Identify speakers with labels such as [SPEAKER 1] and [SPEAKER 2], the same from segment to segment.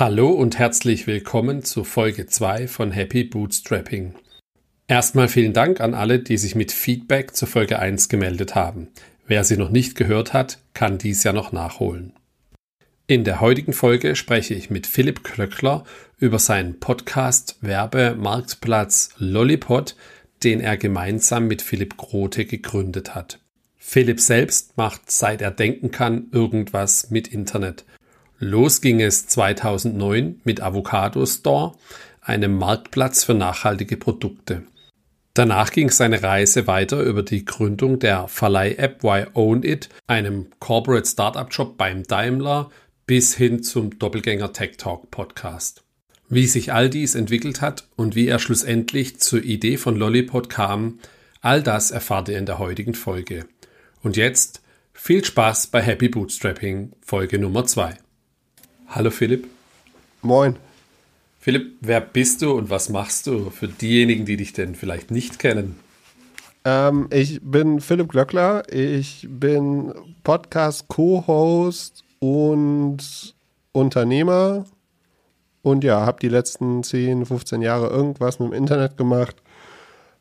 [SPEAKER 1] Hallo und herzlich willkommen zu Folge 2 von Happy Bootstrapping. Erstmal vielen Dank an alle, die sich mit Feedback zur Folge 1 gemeldet haben. Wer sie noch nicht gehört hat, kann dies ja noch nachholen. In der heutigen Folge spreche ich mit Philipp Klöckler über seinen Podcast Werbemarktplatz Lollipod, den er gemeinsam mit Philipp Grote gegründet hat. Philipp selbst macht, seit er denken kann, irgendwas mit Internet. Los ging es 2009 mit Avocado Store, einem Marktplatz für nachhaltige Produkte. Danach ging seine Reise weiter über die Gründung der Verleih-App Why Own It, einem Corporate Startup Job beim Daimler, bis hin zum Doppelgänger Tech Talk Podcast. Wie sich all dies entwickelt hat und wie er schlussendlich zur Idee von Lollipod kam, all das erfahrt ihr in der heutigen Folge. Und jetzt viel Spaß bei Happy Bootstrapping Folge Nummer 2. Hallo Philipp.
[SPEAKER 2] Moin.
[SPEAKER 1] Philipp, wer bist du und was machst du für diejenigen, die dich denn vielleicht nicht kennen?
[SPEAKER 2] Ähm, ich bin Philipp Glöckler. Ich bin Podcast-Co-Host und Unternehmer und ja, habe die letzten 10, 15 Jahre irgendwas mit dem Internet gemacht.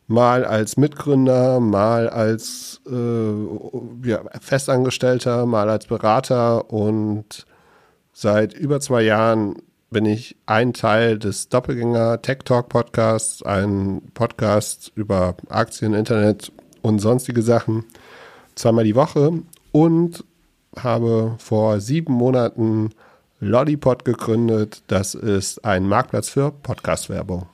[SPEAKER 2] Mal als Mitgründer, mal als äh, ja, Festangestellter, mal als Berater und seit über zwei Jahren bin ich ein Teil des Doppelgänger Tech Talk Podcasts, ein Podcast über Aktien, Internet und sonstige Sachen, zweimal die Woche und habe vor sieben Monaten Lollipod gegründet. Das ist ein Marktplatz für Podcast-Werbung.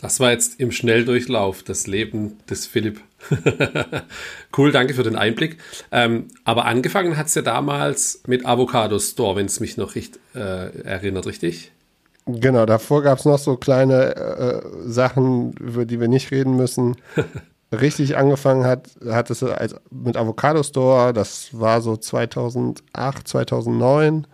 [SPEAKER 1] Das war jetzt im Schnelldurchlauf das Leben des Philipp. cool, danke für den Einblick. Ähm, aber angefangen hat es ja damals mit Avocado Store, wenn es mich noch richtig äh, erinnert, richtig?
[SPEAKER 2] Genau, davor gab es noch so kleine äh, Sachen, über die wir nicht reden müssen. richtig angefangen hat, hat es als, mit Avocado Store, das war so 2008, 2009.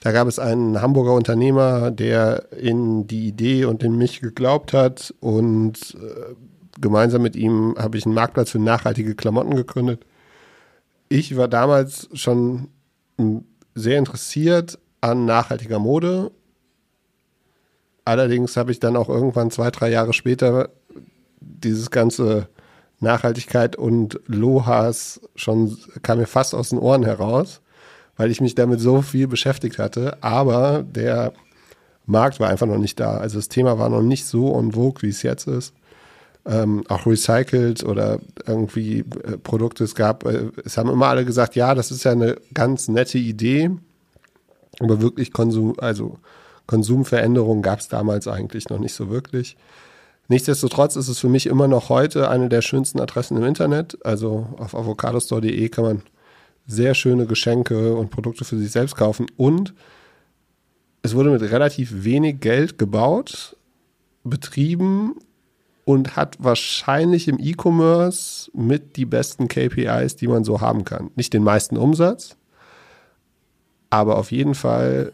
[SPEAKER 2] Da gab es einen Hamburger Unternehmer, der in die Idee und in mich geglaubt hat und äh, gemeinsam mit ihm habe ich einen Marktplatz für nachhaltige Klamotten gegründet. Ich war damals schon sehr interessiert an nachhaltiger Mode. Allerdings habe ich dann auch irgendwann zwei, drei Jahre später dieses ganze Nachhaltigkeit und Lohas schon kam mir fast aus den Ohren heraus, weil ich mich damit so viel beschäftigt hatte. Aber der Markt war einfach noch nicht da. Also das Thema war noch nicht so en vogue, wie es jetzt ist. Ähm, auch recycelt oder irgendwie äh, Produkte. Es gab, äh, es haben immer alle gesagt, ja, das ist ja eine ganz nette Idee, aber wirklich Konsum, also Konsumveränderungen gab es damals eigentlich noch nicht so wirklich. Nichtsdestotrotz ist es für mich immer noch heute eine der schönsten Adressen im Internet. Also auf avocadostore.de kann man sehr schöne Geschenke und Produkte für sich selbst kaufen. Und es wurde mit relativ wenig Geld gebaut, betrieben und hat wahrscheinlich im E-Commerce mit die besten KPIs, die man so haben kann. Nicht den meisten Umsatz, aber auf jeden Fall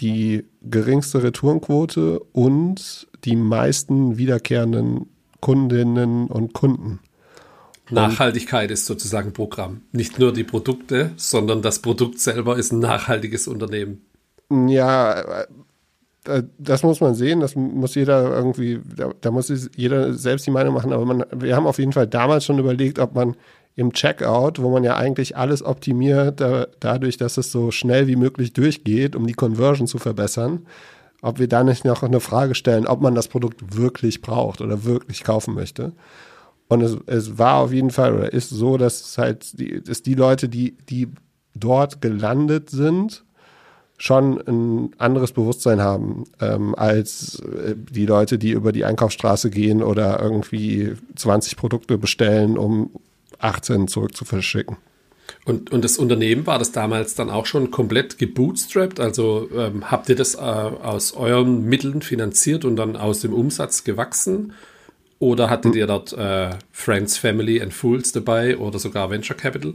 [SPEAKER 2] die geringste Retourenquote und die meisten wiederkehrenden Kundinnen und Kunden.
[SPEAKER 1] Nachhaltigkeit ist sozusagen Programm. Nicht nur die Produkte, sondern das Produkt selber ist ein nachhaltiges Unternehmen.
[SPEAKER 2] Ja, das muss man sehen, das muss jeder irgendwie, da, da muss jeder selbst die Meinung machen, aber man, wir haben auf jeden Fall damals schon überlegt, ob man im Checkout, wo man ja eigentlich alles optimiert, da, dadurch, dass es so schnell wie möglich durchgeht, um die Conversion zu verbessern, ob wir da nicht noch eine Frage stellen, ob man das Produkt wirklich braucht oder wirklich kaufen möchte. Und es, es war auf jeden Fall oder ist so, dass halt die, dass die Leute, die, die dort gelandet sind, schon ein anderes Bewusstsein haben ähm, als äh, die Leute, die über die Einkaufsstraße gehen oder irgendwie 20 Produkte bestellen, um 18 zurück zu verschicken.
[SPEAKER 1] Und, und das Unternehmen war das damals dann auch schon komplett gebootstrapped? Also ähm, habt ihr das äh, aus euren Mitteln finanziert und dann aus dem Umsatz gewachsen? Oder hattet hm. ihr dort äh, Friends, Family and Fools dabei oder sogar Venture Capital?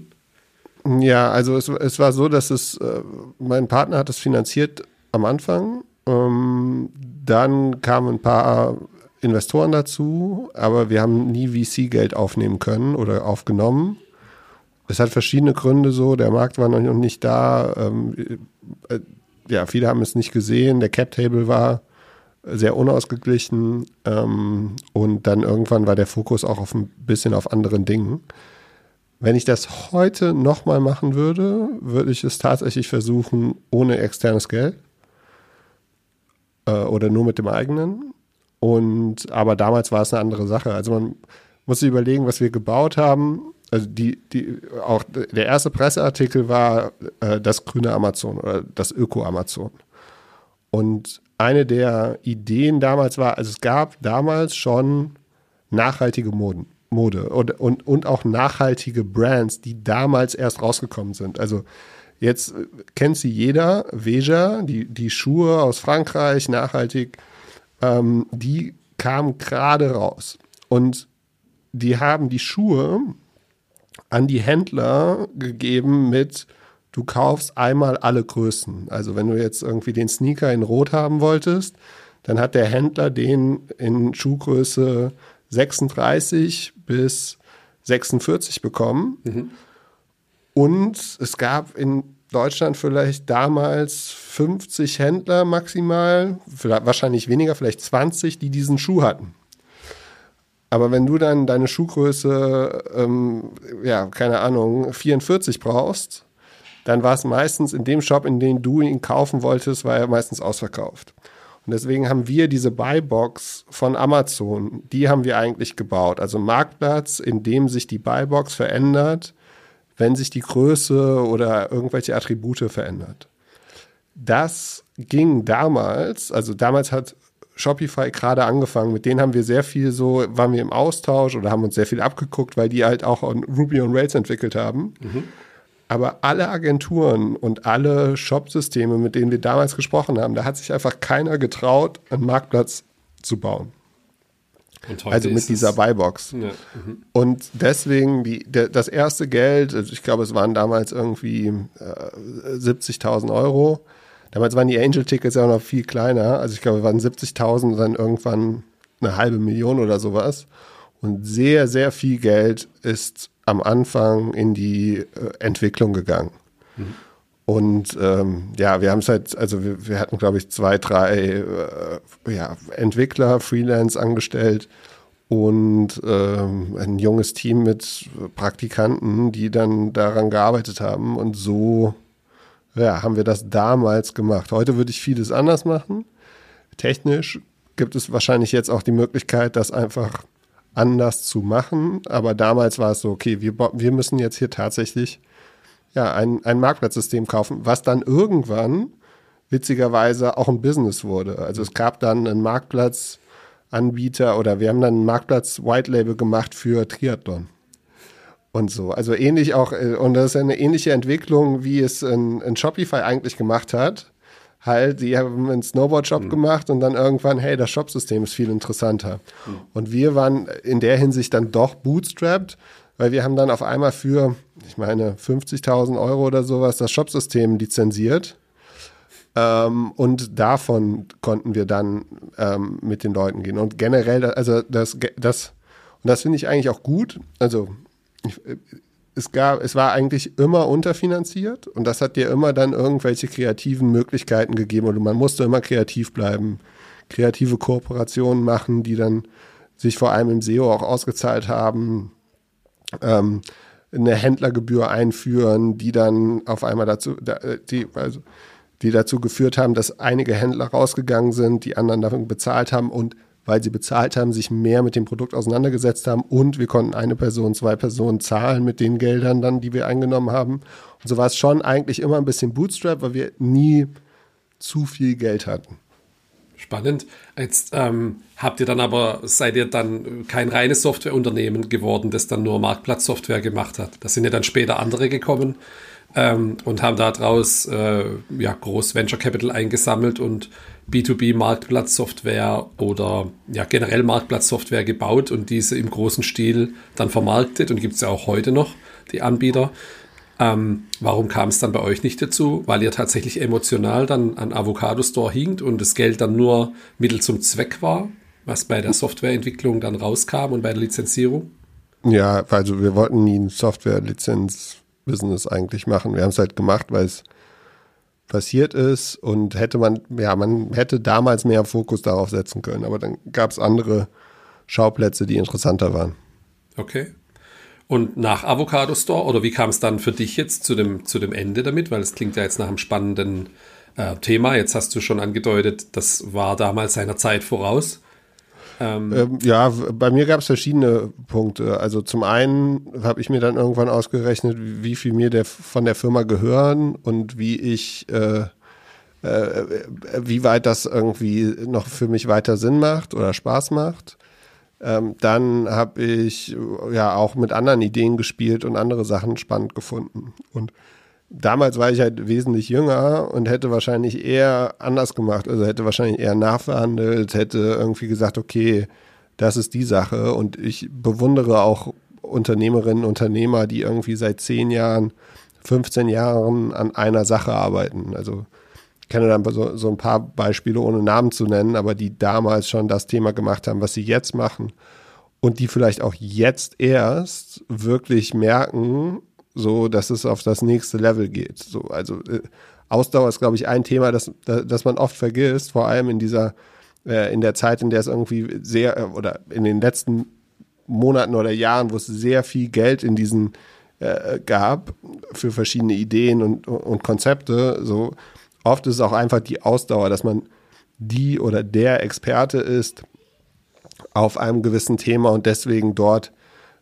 [SPEAKER 2] Ja, also es, es war so, dass es, äh, mein Partner hat es finanziert am Anfang. Ähm, dann kamen ein paar Investoren dazu, aber wir haben nie VC-Geld aufnehmen können oder aufgenommen. Es hat verschiedene Gründe so, der Markt war noch nicht da. Ähm, äh, ja, viele haben es nicht gesehen. Der Cap-Table war sehr unausgeglichen ähm, und dann irgendwann war der Fokus auch auf ein bisschen auf anderen Dingen. Wenn ich das heute nochmal machen würde, würde ich es tatsächlich versuchen ohne externes Geld äh, oder nur mit dem eigenen. Und aber damals war es eine andere Sache. Also man muss sich überlegen, was wir gebaut haben. Also die, die, auch der erste Presseartikel war äh, das grüne Amazon oder das Öko-Amazon. Und eine der Ideen damals war, also es gab damals schon nachhaltige Moden, Mode und, und, und auch nachhaltige Brands, die damals erst rausgekommen sind. Also jetzt kennt sie jeder, Veja, die, die Schuhe aus Frankreich, nachhaltig, ähm, die kamen gerade raus. Und die haben die Schuhe an die Händler gegeben mit, du kaufst einmal alle Größen. Also wenn du jetzt irgendwie den Sneaker in Rot haben wolltest, dann hat der Händler den in Schuhgröße 36 bis 46 bekommen. Mhm. Und es gab in Deutschland vielleicht damals 50 Händler maximal, wahrscheinlich weniger, vielleicht 20, die diesen Schuh hatten. Aber wenn du dann deine Schuhgröße, ähm, ja, keine Ahnung, 44 brauchst, dann war es meistens in dem Shop, in dem du ihn kaufen wolltest, war er meistens ausverkauft. Und deswegen haben wir diese Buybox von Amazon, die haben wir eigentlich gebaut. Also Marktplatz, in dem sich die Buybox verändert, wenn sich die Größe oder irgendwelche Attribute verändert. Das ging damals, also damals hat Shopify gerade angefangen. Mit denen haben wir sehr viel so, waren wir im Austausch oder haben uns sehr viel abgeguckt, weil die halt auch Ruby on Rails entwickelt haben. Mhm. Aber alle Agenturen und alle Shop-Systeme, mit denen wir damals gesprochen haben, da hat sich einfach keiner getraut, einen Marktplatz zu bauen. Also mit dieser Buybox. Ja. Mhm. Und deswegen die, der, das erste Geld, also ich glaube, es waren damals irgendwie äh, 70.000 Euro Damals waren die Angel-Tickets ja auch noch viel kleiner. Also ich glaube, es waren 70.000 und dann irgendwann eine halbe Million oder sowas. Und sehr, sehr viel Geld ist am Anfang in die äh, Entwicklung gegangen. Mhm. Und ähm, ja, wir haben es halt, also wir, wir hatten, glaube ich, zwei, drei äh, ja, Entwickler, Freelance angestellt und ähm, ein junges Team mit Praktikanten, die dann daran gearbeitet haben. Und so ja, haben wir das damals gemacht. Heute würde ich vieles anders machen. Technisch gibt es wahrscheinlich jetzt auch die Möglichkeit, das einfach anders zu machen. Aber damals war es so, okay, wir, wir müssen jetzt hier tatsächlich ja, ein, ein Marktplatzsystem kaufen, was dann irgendwann witzigerweise auch ein Business wurde. Also es gab dann einen Marktplatzanbieter oder wir haben dann einen Marktplatz White Label gemacht für Triathlon und so. Also ähnlich auch, äh, und das ist eine ähnliche Entwicklung, wie es in, in Shopify eigentlich gemacht hat. Halt, die haben einen Snowboard-Shop mhm. gemacht und dann irgendwann, hey, das Shopsystem ist viel interessanter. Mhm. Und wir waren in der Hinsicht dann doch bootstrapped, weil wir haben dann auf einmal für, ich meine, 50.000 Euro oder sowas das Shopsystem lizenziert. Ähm, und davon konnten wir dann ähm, mit den Leuten gehen. Und generell, also das, das, und das finde ich eigentlich auch gut. Also es gab, es war eigentlich immer unterfinanziert und das hat dir immer dann irgendwelche kreativen Möglichkeiten gegeben und man musste immer kreativ bleiben, kreative Kooperationen machen, die dann sich vor allem im SEO auch ausgezahlt haben, ähm, eine Händlergebühr einführen, die dann auf einmal dazu, die, also, die dazu geführt haben, dass einige Händler rausgegangen sind, die anderen dafür bezahlt haben und weil sie bezahlt haben, sich mehr mit dem Produkt auseinandergesetzt haben und wir konnten eine Person, zwei Personen zahlen mit den Geldern dann, die wir eingenommen haben. Und so war es schon eigentlich immer ein bisschen Bootstrap, weil wir nie zu viel Geld hatten.
[SPEAKER 1] Spannend. Jetzt ähm, habt ihr dann aber, seid ihr dann kein reines Softwareunternehmen geworden, das dann nur Marktplatzsoftware gemacht hat. Da sind ja dann später andere gekommen ähm, und haben daraus äh, ja, groß Venture Capital eingesammelt und B2B-Marktplatzsoftware oder ja, generell Marktplatzsoftware gebaut und diese im großen Stil dann vermarktet und gibt es ja auch heute noch, die Anbieter. Ähm, warum kam es dann bei euch nicht dazu? Weil ihr tatsächlich emotional dann an Avocado Store hinkt und das Geld dann nur Mittel zum Zweck war, was bei der Softwareentwicklung dann rauskam und bei der Lizenzierung?
[SPEAKER 2] Ja, also wir wollten nie ein Software-Lizenz-Business eigentlich machen. Wir haben es halt gemacht, weil es passiert ist und hätte man, ja, man hätte damals mehr Fokus darauf setzen können, aber dann gab es andere Schauplätze, die interessanter waren.
[SPEAKER 1] Okay. Und nach Avocado Store oder wie kam es dann für dich jetzt zu dem, zu dem Ende damit? Weil es klingt ja jetzt nach einem spannenden äh, Thema. Jetzt hast du schon angedeutet, das war damals seiner Zeit voraus.
[SPEAKER 2] Ähm, ähm, ja, bei mir gab es verschiedene Punkte. Also zum einen habe ich mir dann irgendwann ausgerechnet, wie viel mir der von der Firma gehören und wie ich äh, äh, wie weit das irgendwie noch für mich weiter Sinn macht oder Spaß macht. Ähm, dann habe ich ja auch mit anderen Ideen gespielt und andere Sachen spannend gefunden. Und damals war ich halt wesentlich jünger und hätte wahrscheinlich eher anders gemacht. Also hätte wahrscheinlich eher nachverhandelt, hätte irgendwie gesagt, okay, das ist die Sache. Und ich bewundere auch Unternehmerinnen Unternehmer, die irgendwie seit zehn Jahren, 15 Jahren an einer Sache arbeiten. Also ich kenne dann so, so ein paar Beispiele, ohne Namen zu nennen, aber die damals schon das Thema gemacht haben, was sie jetzt machen. Und die vielleicht auch jetzt erst wirklich merken, so dass es auf das nächste Level geht. So, also äh, Ausdauer ist, glaube ich, ein Thema, das, das man oft vergisst, vor allem in dieser, äh, in der Zeit, in der es irgendwie sehr, äh, oder in den letzten Monaten oder Jahren, wo es sehr viel Geld in diesen äh, gab für verschiedene Ideen und, und Konzepte. So oft ist es auch einfach die Ausdauer, dass man die oder der Experte ist auf einem gewissen Thema und deswegen dort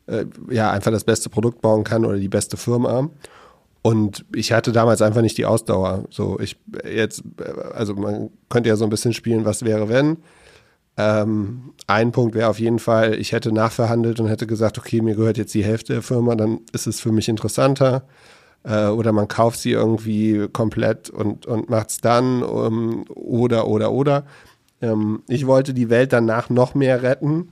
[SPEAKER 2] äh, ja einfach das beste Produkt bauen kann oder die beste Firma. Und ich hatte damals einfach nicht die Ausdauer. So, ich jetzt, also man könnte ja so ein bisschen spielen, was wäre, wenn. Ähm, ein Punkt wäre auf jeden Fall, ich hätte nachverhandelt und hätte gesagt, okay, mir gehört jetzt die Hälfte der Firma, dann ist es für mich interessanter. Äh, oder man kauft sie irgendwie komplett und, und macht es dann. Um, oder, oder, oder. Ähm, ich wollte die Welt danach noch mehr retten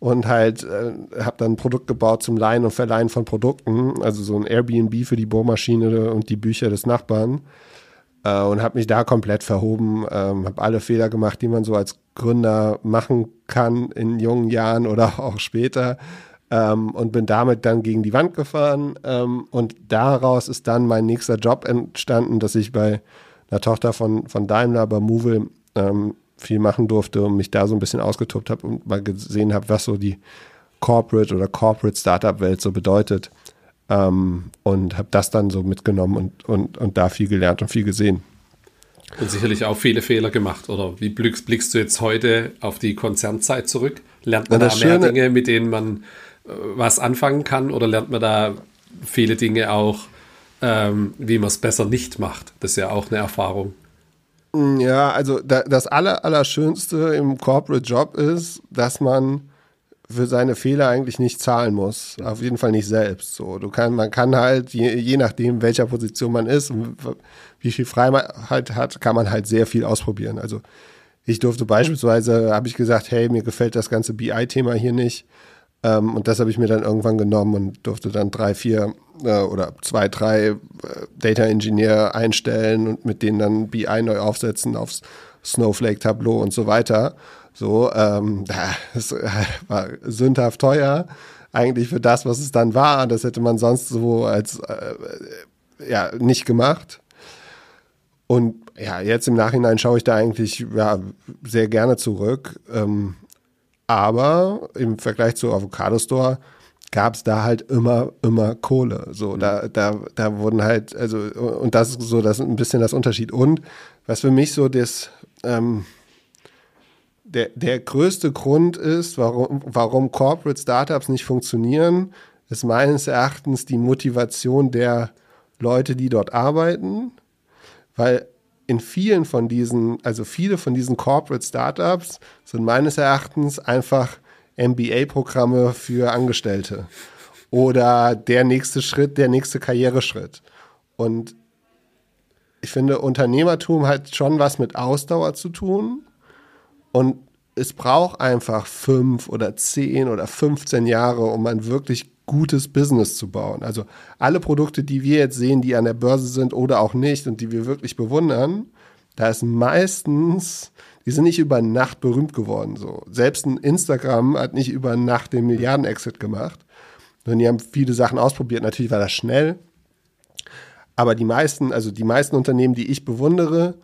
[SPEAKER 2] und halt äh, habe dann ein Produkt gebaut zum Leihen und Verleihen von Produkten, also so ein Airbnb für die Bohrmaschine und die Bücher des Nachbarn äh, und habe mich da komplett verhoben, ähm, habe alle Fehler gemacht, die man so als Gründer machen kann in jungen Jahren oder auch später ähm, und bin damit dann gegen die Wand gefahren ähm, und daraus ist dann mein nächster Job entstanden, dass ich bei einer Tochter von, von Daimler, bei Movil, ähm, viel machen durfte und mich da so ein bisschen ausgetobt habe und mal gesehen habe, was so die Corporate oder Corporate Startup Welt so bedeutet. Ähm, und habe das dann so mitgenommen und, und, und da viel gelernt und viel gesehen.
[SPEAKER 1] Und sicherlich auch viele Fehler gemacht. Oder wie blickst, blickst du jetzt heute auf die Konzernzeit zurück? Lernt man da mehr Dinge, mit denen man äh, was anfangen kann? Oder lernt man da viele Dinge auch, ähm, wie man es besser nicht macht? Das ist ja auch eine Erfahrung.
[SPEAKER 2] Ja, also da, das Aller, Allerschönste im Corporate Job ist, dass man für seine Fehler eigentlich nicht zahlen muss. Auf jeden Fall nicht selbst. So, du kann, man kann halt, je, je nachdem, welcher Position man ist und wie viel Freiheit hat, kann man halt sehr viel ausprobieren. Also ich durfte beispielsweise, habe ich gesagt, hey, mir gefällt das ganze BI-Thema hier nicht. Ähm, und das habe ich mir dann irgendwann genommen und durfte dann drei, vier äh, oder zwei, drei äh, Data Engineer einstellen und mit denen dann BI neu aufsetzen aufs Snowflake Tableau und so weiter. So, ähm, das war sündhaft teuer eigentlich für das, was es dann war. Das hätte man sonst so als äh, ja nicht gemacht. Und ja, jetzt im Nachhinein schaue ich da eigentlich ja, sehr gerne zurück. Ähm, aber im Vergleich zu Avocado Store gab es da halt immer, immer Kohle. So, mhm. da, da, da wurden halt, also, und das ist so das ist ein bisschen das Unterschied. Und was für mich so das, ähm, der, der größte Grund ist, warum, warum Corporate Startups nicht funktionieren, ist meines Erachtens die Motivation der Leute, die dort arbeiten. Weil in vielen von diesen, also viele von diesen Corporate Startups sind meines Erachtens einfach MBA-Programme für Angestellte oder der nächste Schritt, der nächste Karriereschritt. Und ich finde, Unternehmertum hat schon was mit Ausdauer zu tun und es braucht einfach fünf oder zehn oder 15 Jahre, um ein wirklich gutes Business zu bauen. Also alle Produkte, die wir jetzt sehen, die an der Börse sind oder auch nicht und die wir wirklich bewundern, da ist meistens, die sind nicht über Nacht berühmt geworden. So. Selbst ein Instagram hat nicht über Nacht den Milliarden-Exit gemacht, sondern die haben viele Sachen ausprobiert. Natürlich war das schnell, Aber die meisten, also die meisten Unternehmen, die ich bewundere,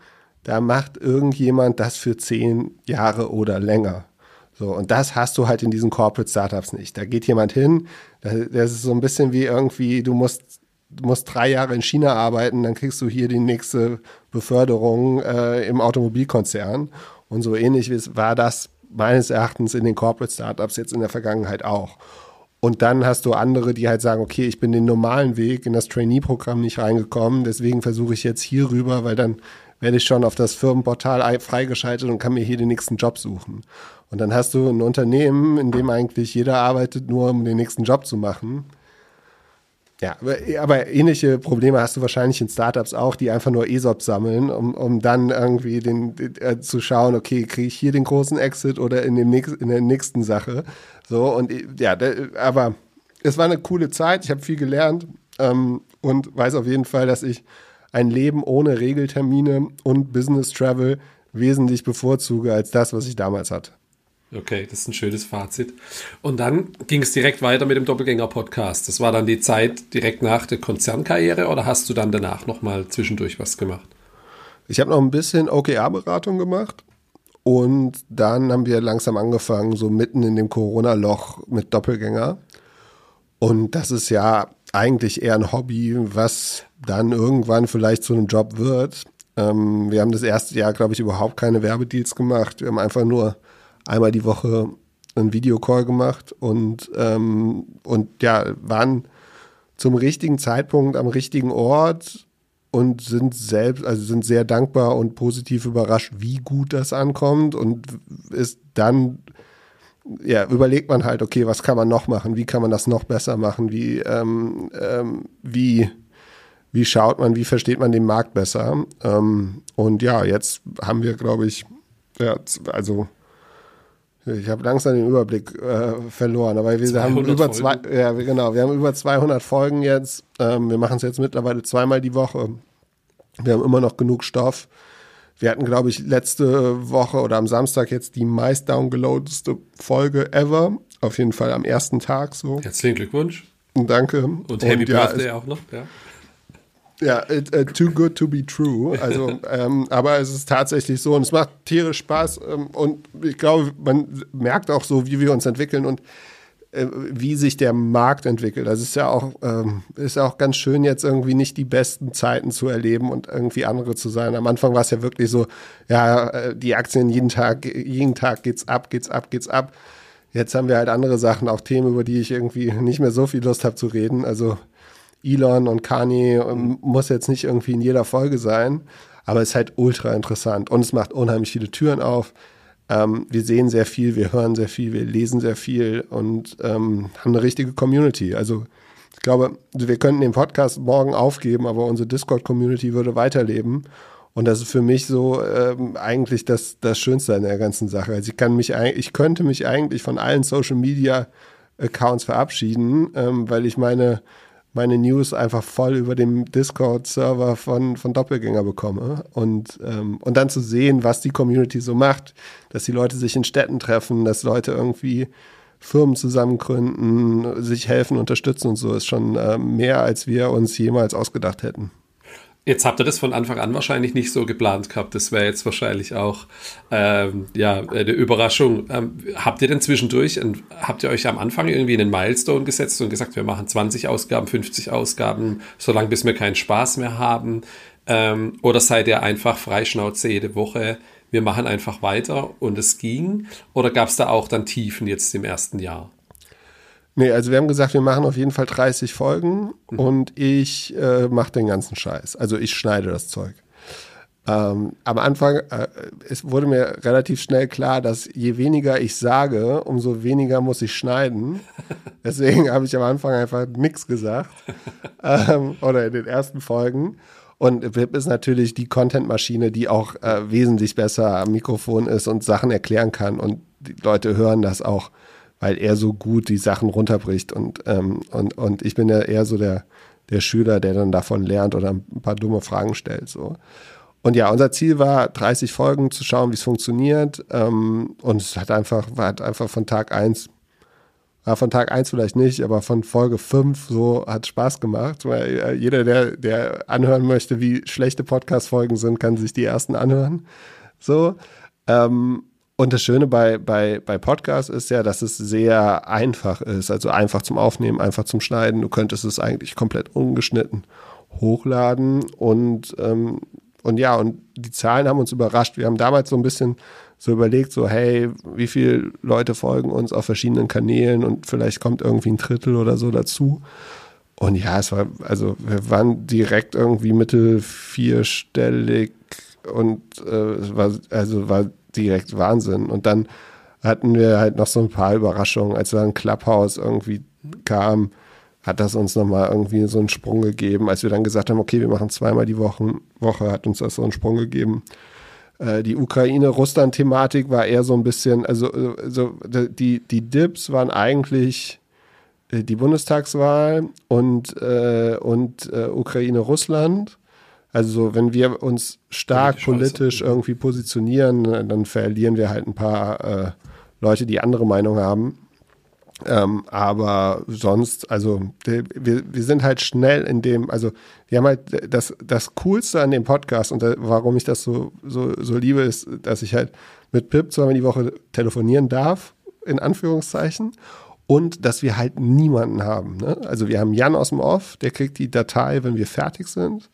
[SPEAKER 2] da macht irgendjemand das für zehn Jahre oder länger. So, und das hast du halt in diesen Corporate Startups nicht. Da geht jemand hin, das ist so ein bisschen wie irgendwie, du musst, du musst drei Jahre in China arbeiten, dann kriegst du hier die nächste Beförderung äh, im Automobilkonzern. Und so ähnlich war das meines Erachtens in den Corporate Startups jetzt in der Vergangenheit auch. Und dann hast du andere, die halt sagen, okay, ich bin den normalen Weg in das Trainee-Programm nicht reingekommen, deswegen versuche ich jetzt hier rüber, weil dann werde ich schon auf das Firmenportal freigeschaltet und kann mir hier den nächsten Job suchen. Und dann hast du ein Unternehmen, in dem eigentlich jeder arbeitet, nur um den nächsten Job zu machen. Ja, aber, aber ähnliche Probleme hast du wahrscheinlich in Startups auch, die einfach nur ESOP sammeln, um, um dann irgendwie den, äh, zu schauen, okay, kriege ich hier den großen Exit oder in, dem nächsten, in der nächsten Sache. So, und ja, da, aber es war eine coole Zeit, ich habe viel gelernt ähm, und weiß auf jeden Fall, dass ich ein Leben ohne Regeltermine und Business Travel wesentlich bevorzuge als das, was ich damals hatte.
[SPEAKER 1] Okay, das ist ein schönes Fazit. Und dann ging es direkt weiter mit dem Doppelgänger-Podcast. Das war dann die Zeit direkt nach der Konzernkarriere oder hast du dann danach nochmal zwischendurch was gemacht?
[SPEAKER 2] Ich habe noch ein bisschen OKR-Beratung gemacht und dann haben wir langsam angefangen, so mitten in dem Corona-Loch mit Doppelgänger. Und das ist ja eigentlich eher ein Hobby, was dann irgendwann vielleicht zu einem Job wird. Ähm, wir haben das erste Jahr, glaube ich, überhaupt keine Werbedeals gemacht. Wir haben einfach nur einmal die Woche einen Videocall gemacht und, ähm, und ja, waren zum richtigen Zeitpunkt am richtigen Ort und sind selbst, also sind sehr dankbar und positiv überrascht, wie gut das ankommt und ist dann ja, überlegt man halt, okay, was kann man noch machen? Wie kann man das noch besser machen? Wie, ähm, ähm, wie, wie schaut man, wie versteht man den Markt besser? Ähm, und ja, jetzt haben wir, glaube ich, ja, also ich habe langsam den Überblick äh, verloren, aber wir haben über zwei, ja genau, wir haben über 200 Folgen jetzt. Ähm, wir machen es jetzt mittlerweile zweimal die Woche. Wir haben immer noch genug Stoff. Wir hatten, glaube ich, letzte Woche oder am Samstag jetzt die meist downgeloadeste Folge ever. Auf jeden Fall am ersten Tag so.
[SPEAKER 1] Herzlichen Glückwunsch.
[SPEAKER 2] Danke.
[SPEAKER 1] Und Happy Und, Birthday auch noch, ja.
[SPEAKER 2] Ja, it, uh, too good to be true. Also, ähm, aber es ist tatsächlich so und es macht tierisch Spaß ähm, und ich glaube, man merkt auch so, wie wir uns entwickeln und äh, wie sich der Markt entwickelt. Das ist ja auch, ähm, ist ja auch ganz schön, jetzt irgendwie nicht die besten Zeiten zu erleben und irgendwie andere zu sein. Am Anfang war es ja wirklich so, ja, äh, die Aktien jeden Tag, jeden Tag geht's ab, geht's ab, geht's ab. Jetzt haben wir halt andere Sachen, auch Themen, über die ich irgendwie nicht mehr so viel Lust habe zu reden. Also Elon und Kanye ähm, muss jetzt nicht irgendwie in jeder Folge sein, aber es ist halt ultra interessant und es macht unheimlich viele Türen auf. Ähm, wir sehen sehr viel, wir hören sehr viel, wir lesen sehr viel und ähm, haben eine richtige Community. Also ich glaube, wir könnten den Podcast morgen aufgeben, aber unsere Discord-Community würde weiterleben. Und das ist für mich so ähm, eigentlich das, das Schönste an der ganzen Sache. Also ich kann mich ich könnte mich eigentlich von allen Social Media Accounts verabschieden, ähm, weil ich meine meine News einfach voll über dem Discord-Server von, von Doppelgänger bekomme. Und, ähm, und dann zu sehen, was die Community so macht, dass die Leute sich in Städten treffen, dass Leute irgendwie Firmen zusammengründen, sich helfen, unterstützen und so, ist schon äh, mehr, als wir uns jemals ausgedacht hätten.
[SPEAKER 1] Jetzt habt ihr das von Anfang an wahrscheinlich nicht so geplant gehabt. Das wäre jetzt wahrscheinlich auch ähm, ja, eine Überraschung. Ähm, habt ihr denn zwischendurch, habt ihr euch am Anfang irgendwie einen Milestone gesetzt und gesagt, wir machen 20 Ausgaben, 50 Ausgaben, solange bis wir keinen Spaß mehr haben? Ähm, oder seid ihr einfach Freischnauze jede Woche? Wir machen einfach weiter und es ging? Oder gab es da auch dann Tiefen jetzt im ersten Jahr?
[SPEAKER 2] Nee, also wir haben gesagt, wir machen auf jeden Fall 30 Folgen mhm. und ich äh, mache den ganzen Scheiß. Also ich schneide das Zeug. Ähm, am Anfang, äh, es wurde mir relativ schnell klar, dass je weniger ich sage, umso weniger muss ich schneiden. Deswegen habe ich am Anfang einfach nichts gesagt. ähm, oder in den ersten Folgen. Und Wip ist natürlich die Content-Maschine, die auch äh, wesentlich besser am Mikrofon ist und Sachen erklären kann. Und die Leute hören das auch weil er so gut die Sachen runterbricht und, ähm, und, und ich bin ja eher so der, der Schüler, der dann davon lernt oder ein paar dumme Fragen stellt. So. Und ja, unser Ziel war, 30 Folgen zu schauen, wie es funktioniert. Ähm, und es hat einfach, war halt einfach von Tag eins War von Tag 1 vielleicht nicht, aber von Folge 5 so hat Spaß gemacht. Weil äh, jeder, der, der anhören möchte, wie schlechte Podcast-Folgen sind, kann sich die ersten anhören. So. Ähm, und das Schöne bei, bei, bei Podcasts ist ja, dass es sehr einfach ist. Also einfach zum Aufnehmen, einfach zum Schneiden. Du könntest es eigentlich komplett ungeschnitten hochladen und, ähm, und ja, und die Zahlen haben uns überrascht. Wir haben damals so ein bisschen so überlegt, so, hey, wie viele Leute folgen uns auf verschiedenen Kanälen und vielleicht kommt irgendwie ein Drittel oder so dazu. Und ja, es war, also wir waren direkt irgendwie mittel vierstellig und äh, war, also war direkt Wahnsinn. Und dann hatten wir halt noch so ein paar Überraschungen, als dann Clubhouse irgendwie kam, hat das uns nochmal irgendwie so einen Sprung gegeben. Als wir dann gesagt haben, okay, wir machen zweimal die Woche, Woche hat uns das so einen Sprung gegeben. Äh, die Ukraine-Russland-Thematik war eher so ein bisschen, also, also die, die Dips waren eigentlich die Bundestagswahl und, äh, und äh, Ukraine-Russland. Also wenn wir uns stark politisch irgendwie positionieren, dann verlieren wir halt ein paar äh, Leute, die andere Meinung haben. Ähm, aber sonst, also wir, wir sind halt schnell in dem, also wir haben halt das, das Coolste an dem Podcast und da, warum ich das so, so, so liebe, ist, dass ich halt mit Pip zweimal die Woche telefonieren darf, in Anführungszeichen, und dass wir halt niemanden haben. Ne? Also wir haben Jan aus dem Off, der kriegt die Datei, wenn wir fertig sind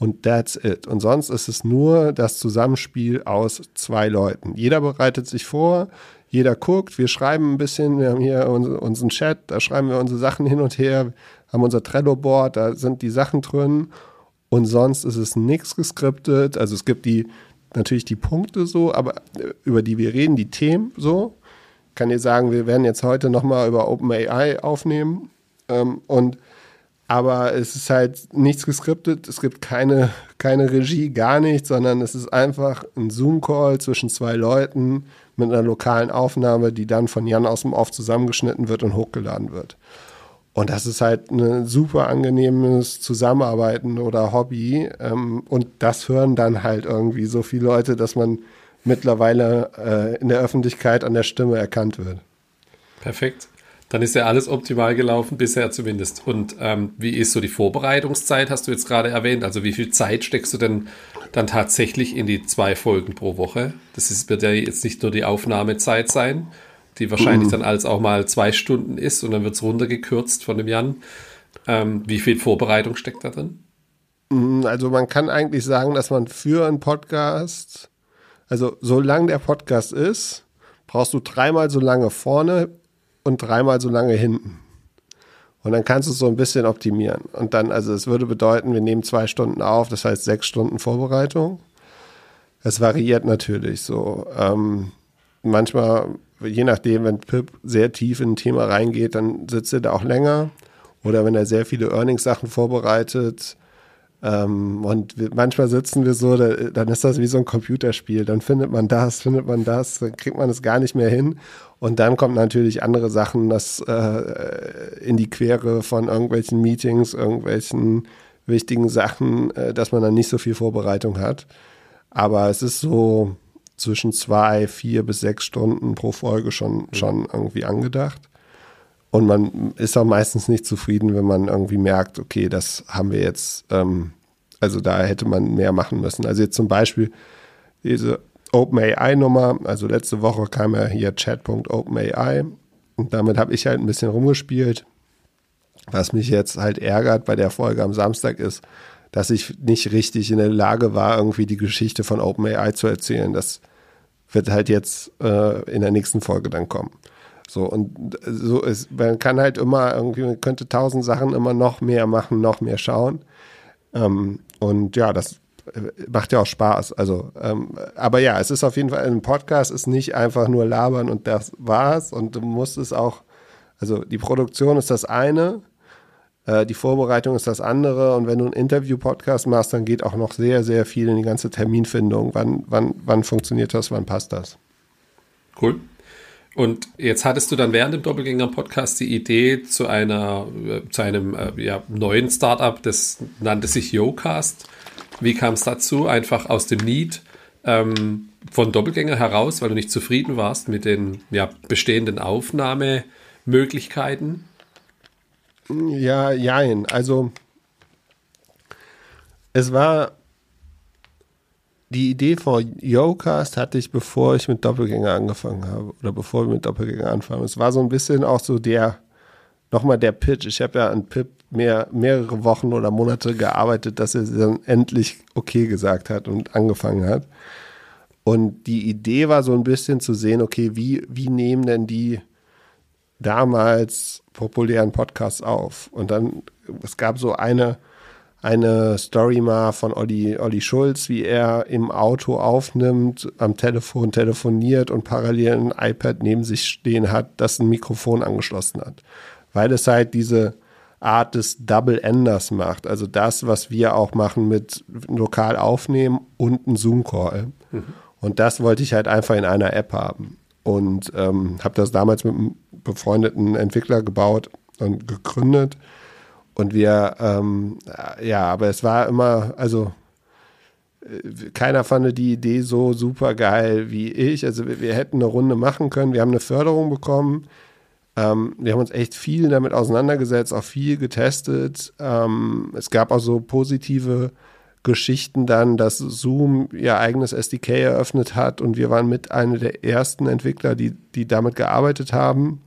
[SPEAKER 2] und that's it. Und sonst ist es nur das Zusammenspiel aus zwei Leuten. Jeder bereitet sich vor, jeder guckt, wir schreiben ein bisschen, wir haben hier unseren Chat, da schreiben wir unsere Sachen hin und her, haben unser Trello-Board, da sind die Sachen drin und sonst ist es nichts geskriptet. Also es gibt die natürlich die Punkte so, aber äh, über die wir reden, die Themen so. Kann dir sagen, wir werden jetzt heute nochmal über OpenAI aufnehmen ähm, und aber es ist halt nichts geskriptet, es gibt keine, keine Regie, gar nichts, sondern es ist einfach ein Zoom-Call zwischen zwei Leuten mit einer lokalen Aufnahme, die dann von Jan aus dem Off zusammengeschnitten wird und hochgeladen wird. Und das ist halt ein super angenehmes Zusammenarbeiten oder Hobby. Ähm, und das hören dann halt irgendwie so viele Leute, dass man mittlerweile äh, in der Öffentlichkeit an der Stimme erkannt wird.
[SPEAKER 1] Perfekt. Dann ist ja alles optimal gelaufen, bisher zumindest. Und ähm, wie ist so die Vorbereitungszeit, hast du jetzt gerade erwähnt? Also wie viel Zeit steckst du denn dann tatsächlich in die zwei Folgen pro Woche? Das ist, wird ja jetzt nicht nur die Aufnahmezeit sein, die wahrscheinlich mhm. dann als auch mal zwei Stunden ist und dann wird es runtergekürzt von dem Jan. Ähm, wie viel Vorbereitung steckt da drin?
[SPEAKER 2] Mhm, also man kann eigentlich sagen, dass man für einen Podcast, also solange der Podcast ist, brauchst du dreimal so lange vorne und dreimal so lange hinten. Und dann kannst du es so ein bisschen optimieren. Und dann, also es würde bedeuten, wir nehmen zwei Stunden auf, das heißt sechs Stunden Vorbereitung. Es variiert natürlich so. Ähm, manchmal, je nachdem, wenn Pip sehr tief in ein Thema reingeht, dann sitzt er da auch länger. Oder wenn er sehr viele Earnings-Sachen vorbereitet, ähm, und manchmal sitzen wir so, da, dann ist das wie so ein Computerspiel. Dann findet man das, findet man das, dann kriegt man es gar nicht mehr hin. Und dann kommt natürlich andere Sachen, das äh, in die Quere von irgendwelchen Meetings, irgendwelchen wichtigen Sachen, äh, dass man dann nicht so viel Vorbereitung hat. Aber es ist so zwischen zwei, vier bis sechs Stunden pro Folge schon, schon irgendwie angedacht. Und man ist auch meistens nicht zufrieden, wenn man irgendwie merkt, okay, das haben wir jetzt, ähm, also da hätte man mehr machen müssen. Also jetzt zum Beispiel diese OpenAI-Nummer, also letzte Woche kam ja hier Chat.openAI und damit habe ich halt ein bisschen rumgespielt. Was mich jetzt halt ärgert bei der Folge am Samstag ist, dass ich nicht richtig in der Lage war, irgendwie die Geschichte von OpenAI zu erzählen. Das wird halt jetzt äh, in der nächsten Folge dann kommen. So, und so ist, man kann halt immer irgendwie, man könnte tausend Sachen immer noch mehr machen, noch mehr schauen. Ähm, und ja, das äh, macht ja auch Spaß. Also, ähm, aber ja, es ist auf jeden Fall, ein Podcast ist nicht einfach nur labern und das war's. Und du musst es auch, also die Produktion ist das eine, äh, die Vorbereitung ist das andere. Und wenn du einen Interview-Podcast machst, dann geht auch noch sehr, sehr viel in die ganze Terminfindung. Wann, wann, wann funktioniert das, wann passt das?
[SPEAKER 1] Cool. Und jetzt hattest du dann während dem Doppelgänger-Podcast die Idee zu einer, äh, zu einem äh, ja, neuen Startup, das nannte sich YoCast. Wie kam es dazu? Einfach aus dem Need ähm, von Doppelgänger heraus, weil du nicht zufrieden warst mit den ja, bestehenden Aufnahmemethoden Möglichkeiten?
[SPEAKER 2] Ja, jein. Also es war die Idee von Yocast hatte ich, bevor ich mit Doppelgänger angefangen habe oder bevor wir mit Doppelgänger anfangen. Es war so ein bisschen auch so der, nochmal der Pitch. Ich habe ja an Pip mehr, mehrere Wochen oder Monate gearbeitet, dass er dann endlich okay gesagt hat und angefangen hat. Und die Idee war so ein bisschen zu sehen, okay, wie, wie nehmen denn die damals populären Podcasts auf? Und dann, es gab so eine, eine Story mal von Olli, Olli Schulz, wie er im Auto aufnimmt, am Telefon telefoniert und parallel ein iPad neben sich stehen hat, das ein Mikrofon angeschlossen hat. Weil es halt diese Art des Double Enders macht. Also das, was wir auch machen mit lokal aufnehmen und ein Zoom-Call. Mhm. Und das wollte ich halt einfach in einer App haben. Und ähm, habe das damals mit einem befreundeten Entwickler gebaut und gegründet. Und wir, ähm, ja, aber es war immer, also äh, keiner fand die Idee so super geil wie ich. Also wir, wir, hätten eine Runde machen können. Wir haben eine Förderung bekommen. Ähm, wir haben uns echt viel damit auseinandergesetzt, auch viel getestet. Ähm, es gab auch so positive Geschichten dann, dass Zoom ihr eigenes SDK eröffnet hat und wir waren mit einer der ersten Entwickler, die, die damit gearbeitet haben.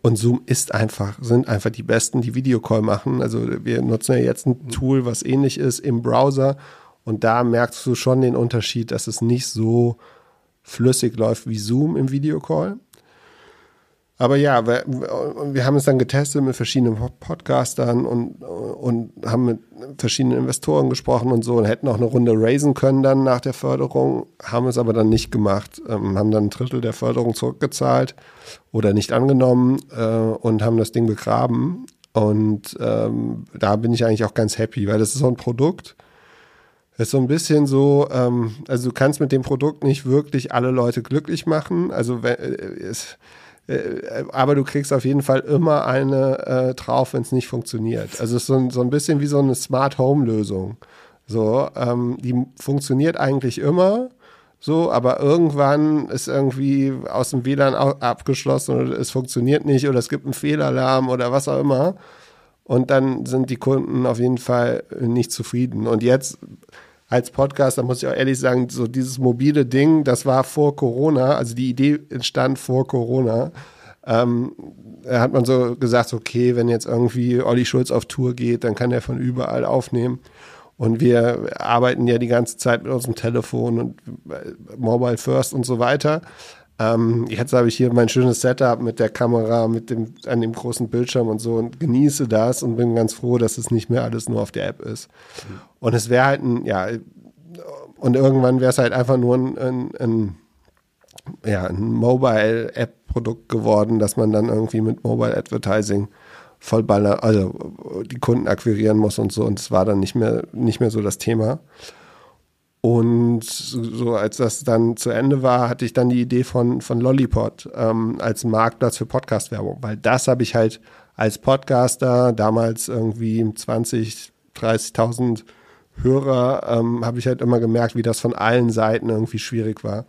[SPEAKER 2] Und Zoom ist einfach, sind einfach die Besten, die Videocall machen. Also wir nutzen ja jetzt ein Tool, was ähnlich ist im Browser. Und da merkst du schon den Unterschied, dass es nicht so flüssig läuft wie Zoom im Videocall. Aber ja, wir, wir, haben es dann getestet mit verschiedenen Podcastern und, und haben mit verschiedenen Investoren gesprochen und so und hätten auch eine Runde raisen können dann nach der Förderung, haben es aber dann nicht gemacht, ähm, haben dann ein Drittel der Förderung zurückgezahlt oder nicht angenommen äh, und haben das Ding begraben. Und ähm, da bin ich eigentlich auch ganz happy, weil das ist so ein Produkt, ist so ein bisschen so, ähm, also du kannst mit dem Produkt nicht wirklich alle Leute glücklich machen. Also wenn, äh, es, äh, aber du kriegst auf jeden Fall immer eine äh, drauf, wenn es nicht funktioniert. Also es ist so ein, so ein bisschen wie so eine Smart Home Lösung. So, ähm, die funktioniert eigentlich immer. So, aber irgendwann ist irgendwie aus dem WLAN abgeschlossen oder es funktioniert nicht oder es gibt einen Fehlalarm oder was auch immer. Und dann sind die Kunden auf jeden Fall nicht zufrieden. Und jetzt als Podcast, da muss ich auch ehrlich sagen, so dieses mobile Ding, das war vor Corona, also die Idee entstand vor Corona. Ähm, da hat man so gesagt, okay, wenn jetzt irgendwie Olli Schulz auf Tour geht, dann kann er von überall aufnehmen. Und wir arbeiten ja die ganze Zeit mit unserem Telefon und äh, Mobile First und so weiter. Ähm, jetzt habe ich hier mein schönes Setup mit der Kamera, mit dem, an dem großen Bildschirm und so und genieße das und bin ganz froh, dass es nicht mehr alles nur auf der App ist. Und es wäre halt ein, ja, und irgendwann wäre es halt einfach nur ein, ein, ein ja, ein Mobile-App-Produkt geworden, dass man dann irgendwie mit Mobile Advertising vollballer, also die Kunden akquirieren muss und so. Und es war dann nicht mehr, nicht mehr so das Thema. Und so als das dann zu Ende war, hatte ich dann die Idee von, von Lollipod ähm, als Marktplatz für Podcast-Werbung, weil das habe ich halt als Podcaster damals irgendwie 20, 30.000 Hörer, ähm, habe ich halt immer gemerkt, wie das von allen Seiten irgendwie schwierig war.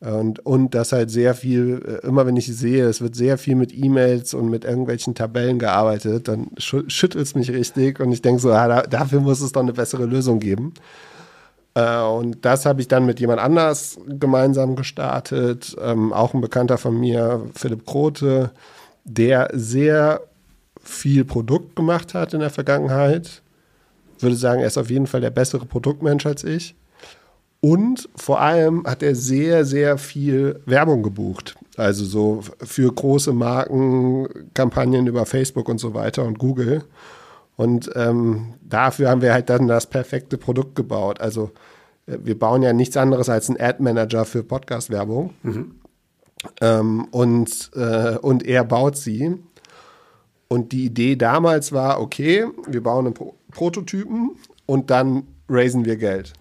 [SPEAKER 2] Und, und das halt sehr viel, äh, immer wenn ich sehe, es wird sehr viel mit E-Mails und mit irgendwelchen Tabellen gearbeitet, dann schüttelt es mich richtig und ich denke so, ah, da, dafür muss es doch eine bessere Lösung geben. Äh, und das habe ich dann mit jemand anders gemeinsam gestartet. Ähm, auch ein Bekannter von mir, Philipp Grote, der sehr viel Produkt gemacht hat in der Vergangenheit. Würde sagen, er ist auf jeden Fall der bessere Produktmensch als ich. Und vor allem hat er sehr, sehr viel Werbung gebucht. Also so für große Marken, Kampagnen über Facebook und so weiter und Google. Und ähm, dafür haben wir halt dann das perfekte Produkt gebaut. Also äh, wir bauen ja nichts anderes als einen Ad-Manager für Podcast-Werbung. Mhm. Ähm, und, äh, und er baut sie. Und die Idee damals war, okay, wir bauen einen Pro Prototypen und dann raisen wir Geld.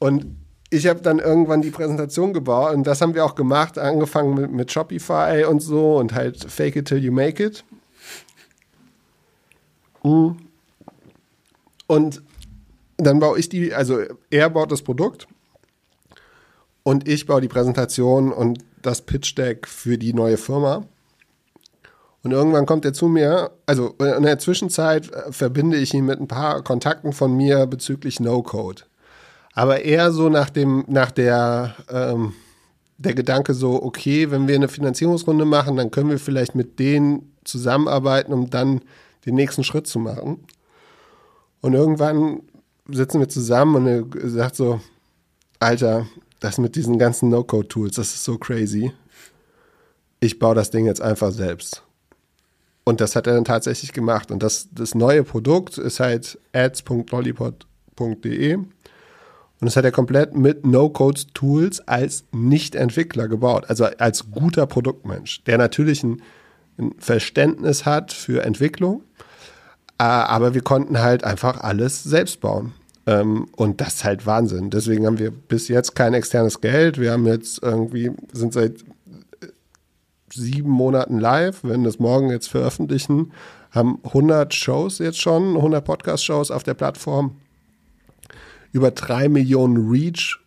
[SPEAKER 2] Und ich habe dann irgendwann die Präsentation gebaut und das haben wir auch gemacht, angefangen mit, mit Shopify und so und halt Fake it till you make it. Mhm. Und dann baue ich die, also er baut das Produkt und ich baue die Präsentation und das Pitch Deck für die neue Firma. Und irgendwann kommt er zu mir, also in der Zwischenzeit äh, verbinde ich ihn mit ein paar Kontakten von mir bezüglich No-Code. Aber eher so nach dem, nach der, ähm, der Gedanke so, okay, wenn wir eine Finanzierungsrunde machen, dann können wir vielleicht mit denen zusammenarbeiten, um dann den nächsten Schritt zu machen. Und irgendwann sitzen wir zusammen und er sagt so, Alter, das mit diesen ganzen No-Code-Tools, das ist so crazy. Ich baue das Ding jetzt einfach selbst. Und das hat er dann tatsächlich gemacht. Und das, das neue Produkt ist halt ads.lollipop.de. Und das hat er komplett mit No-Code-Tools als Nicht-Entwickler gebaut. Also als guter Produktmensch, der natürlich ein, ein Verständnis hat für Entwicklung. Äh, aber wir konnten halt einfach alles selbst bauen. Ähm, und das ist halt Wahnsinn. Deswegen haben wir bis jetzt kein externes Geld. Wir haben jetzt irgendwie, sind seit äh, sieben Monaten live, wenn das morgen jetzt veröffentlichen, haben 100 Shows jetzt schon, 100 Podcast-Shows auf der Plattform, über drei Millionen Reach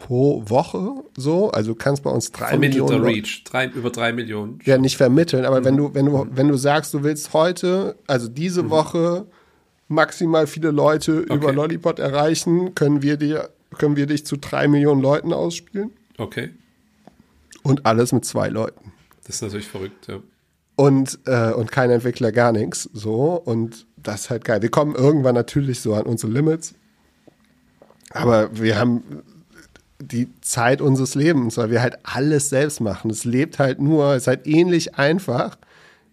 [SPEAKER 2] pro Woche so. Also du kannst bei uns drei Millionen.
[SPEAKER 1] Reach, drei, über drei Millionen.
[SPEAKER 2] Ja, nicht vermitteln, aber mhm. wenn du, wenn du, wenn du sagst, du willst heute, also diese mhm. Woche maximal viele Leute okay. über Lollipop erreichen, können wir dir, können wir dich zu drei Millionen Leuten ausspielen.
[SPEAKER 1] Okay.
[SPEAKER 2] Und alles mit zwei Leuten.
[SPEAKER 1] Das ist natürlich verrückt, ja.
[SPEAKER 2] Und, äh, und kein Entwickler, gar nichts. So. Und das ist halt geil. Wir kommen irgendwann natürlich so an unsere Limits. Aber wir haben die Zeit unseres Lebens, weil wir halt alles selbst machen. Es lebt halt nur, es ist halt ähnlich einfach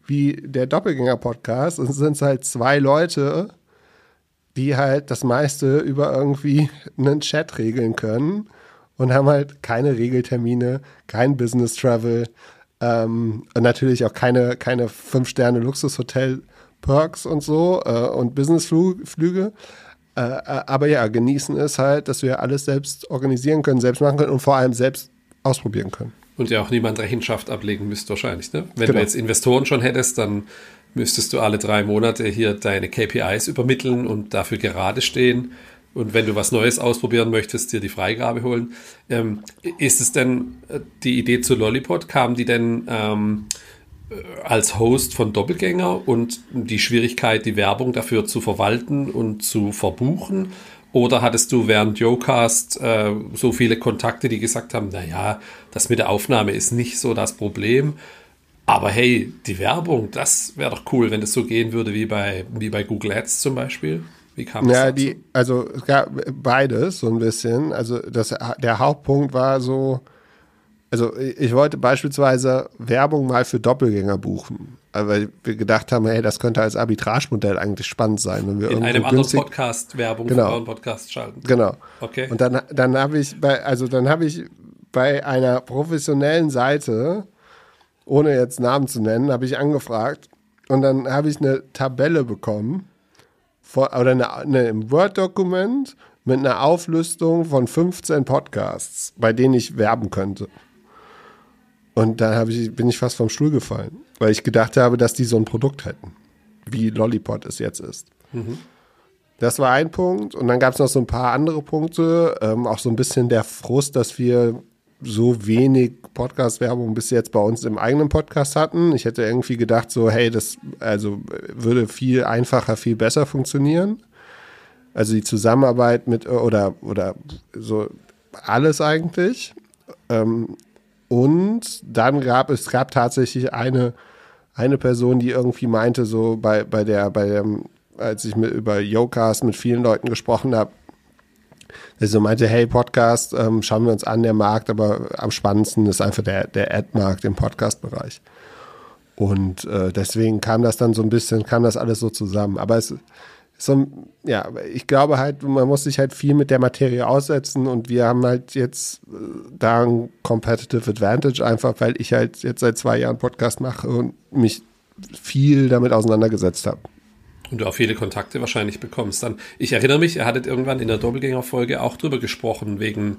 [SPEAKER 2] wie der Doppelgänger-Podcast. Und es sind halt zwei Leute, die halt das meiste über irgendwie einen Chat regeln können und haben halt keine Regeltermine, kein Business Travel ähm, und natürlich auch keine, keine Fünf-Sterne-Luxushotel-Perks und so äh, und Businessflüge. Äh, äh, aber ja, genießen es halt, dass wir alles selbst organisieren können, selbst machen können und vor allem selbst ausprobieren können.
[SPEAKER 1] Und ja auch niemand Rechenschaft ablegen müsst wahrscheinlich. Ne? Wenn genau. du jetzt Investoren schon hättest, dann müsstest du alle drei Monate hier deine KPIs übermitteln und dafür gerade stehen. Und wenn du was Neues ausprobieren möchtest, dir die Freigabe holen. Ähm, ist es denn äh, die Idee zu Lollipop? Kam die denn ähm, äh, als Host von Doppelgänger und die Schwierigkeit, die Werbung dafür zu verwalten und zu verbuchen? Oder hattest du während Yocast äh, so viele Kontakte, die gesagt haben, naja, das mit der Aufnahme ist nicht so das Problem. Aber hey, die Werbung, das wäre doch cool, wenn das so gehen würde wie bei, wie bei Google Ads zum Beispiel. Wie kam
[SPEAKER 2] das? Ja, dazu? die, also es gab beides so ein bisschen. Also das, der Hauptpunkt war so, also ich wollte beispielsweise Werbung mal für Doppelgänger buchen. Weil wir gedacht haben, hey, das könnte als Arbitragemodell eigentlich spannend sein, wenn wir
[SPEAKER 1] in einem anderen Podcast Werbung
[SPEAKER 2] genau.
[SPEAKER 1] für euren Podcast schalten.
[SPEAKER 2] Genau.
[SPEAKER 1] Okay.
[SPEAKER 2] Und dann, dann habe ich bei, also dann habe ich bei einer professionellen Seite ohne jetzt Namen zu nennen, habe ich angefragt und dann habe ich eine Tabelle bekommen vor, oder eine, eine, ein Word-Dokument mit einer Auflistung von 15 Podcasts, bei denen ich werben könnte. Und dann ich, bin ich fast vom Stuhl gefallen, weil ich gedacht habe, dass die so ein Produkt hätten, wie Lollipop es jetzt ist. Mhm. Das war ein Punkt. Und dann gab es noch so ein paar andere Punkte. Ähm, auch so ein bisschen der Frust, dass wir so wenig Podcast-Werbung bis jetzt bei uns im eigenen Podcast hatten. Ich hätte irgendwie gedacht, so, hey, das also würde viel einfacher, viel besser funktionieren. Also die Zusammenarbeit mit oder oder so alles eigentlich. Ähm, und dann gab es gab tatsächlich eine eine Person, die irgendwie meinte, so bei bei der bei dem als ich mit über Yocast mit vielen Leuten gesprochen habe, der so meinte, hey, Podcast, ähm, schauen wir uns an, der Markt, aber am spannendsten ist einfach der, der Ad-Markt im Podcast-Bereich. Und äh, deswegen kam das dann so ein bisschen, kam das alles so zusammen. Aber es so, ja, ich glaube halt, man muss sich halt viel mit der Materie aussetzen und wir haben halt jetzt äh, da ein Competitive Advantage einfach, weil ich halt jetzt seit zwei Jahren Podcast mache und mich viel damit auseinandergesetzt habe.
[SPEAKER 1] Und du auch viele Kontakte wahrscheinlich bekommst. Dann, ich erinnere mich, ihr hattet irgendwann in der Doppelgänger-Folge auch drüber gesprochen, wegen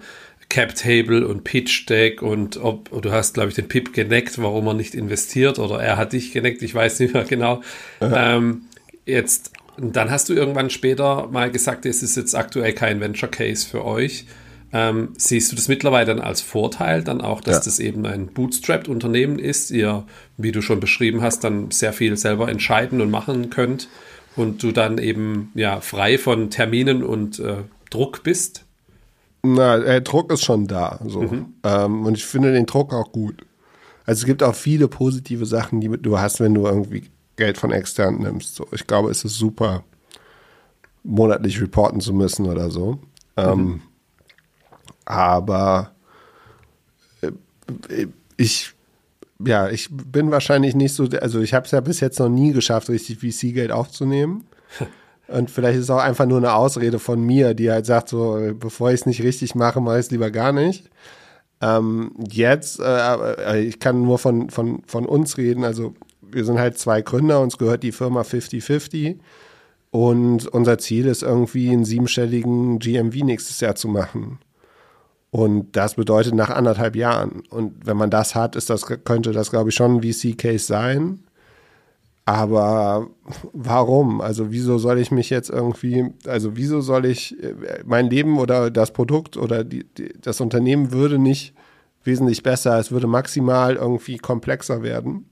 [SPEAKER 1] Cap Table und Pitch Deck und ob du hast, glaube ich, den Pip geneckt, warum er nicht investiert oder er hat dich geneckt, ich weiß nicht mehr genau. Ähm, jetzt, dann hast du irgendwann später mal gesagt, es ist jetzt aktuell kein Venture Case für euch. Ähm, siehst du das mittlerweile dann als Vorteil, dann auch, dass
[SPEAKER 2] Ja.
[SPEAKER 1] das eben ein Bootstrapped-Unternehmen ist, ihr, wie du schon beschrieben hast, dann sehr viel selber entscheiden und machen könnt und du dann eben ja frei von Terminen und äh, Druck bist?
[SPEAKER 2] Na, der Druck ist schon da. So. Ähm, und ich finde den Druck auch gut. Also es gibt auch viele positive Sachen, die du hast, wenn du irgendwie Geld von extern nimmst. So. Ich glaube, es ist super, monatlich reporten zu müssen oder so. Ähm, aber äh, ich, ja, ich bin wahrscheinlich nicht so, also ich habe es ja bis jetzt noch nie geschafft, richtig VC-Geld aufzunehmen. Und vielleicht ist es auch einfach nur eine Ausrede von mir, die halt sagt, so, äh, bevor ich es nicht richtig mache, mache ich es lieber gar nicht. Ähm, jetzt, äh, ich kann nur von, von, von uns reden, also wir sind halt zwei Gründer, uns gehört die Firma 50-50 und unser Ziel ist irgendwie einen siebenstelligen GMV nächstes Jahr zu machen. Und das bedeutet nach anderthalb Jahren. Und wenn man das hat, ist das, könnte das, glaube ich, schon ein VC-Case sein. Aber warum? Also wieso soll ich mich jetzt irgendwie, also wieso soll ich äh, mein Leben oder das Produkt oder die, die, das Unternehmen würde nicht wesentlich besser, es würde maximal irgendwie komplexer werden.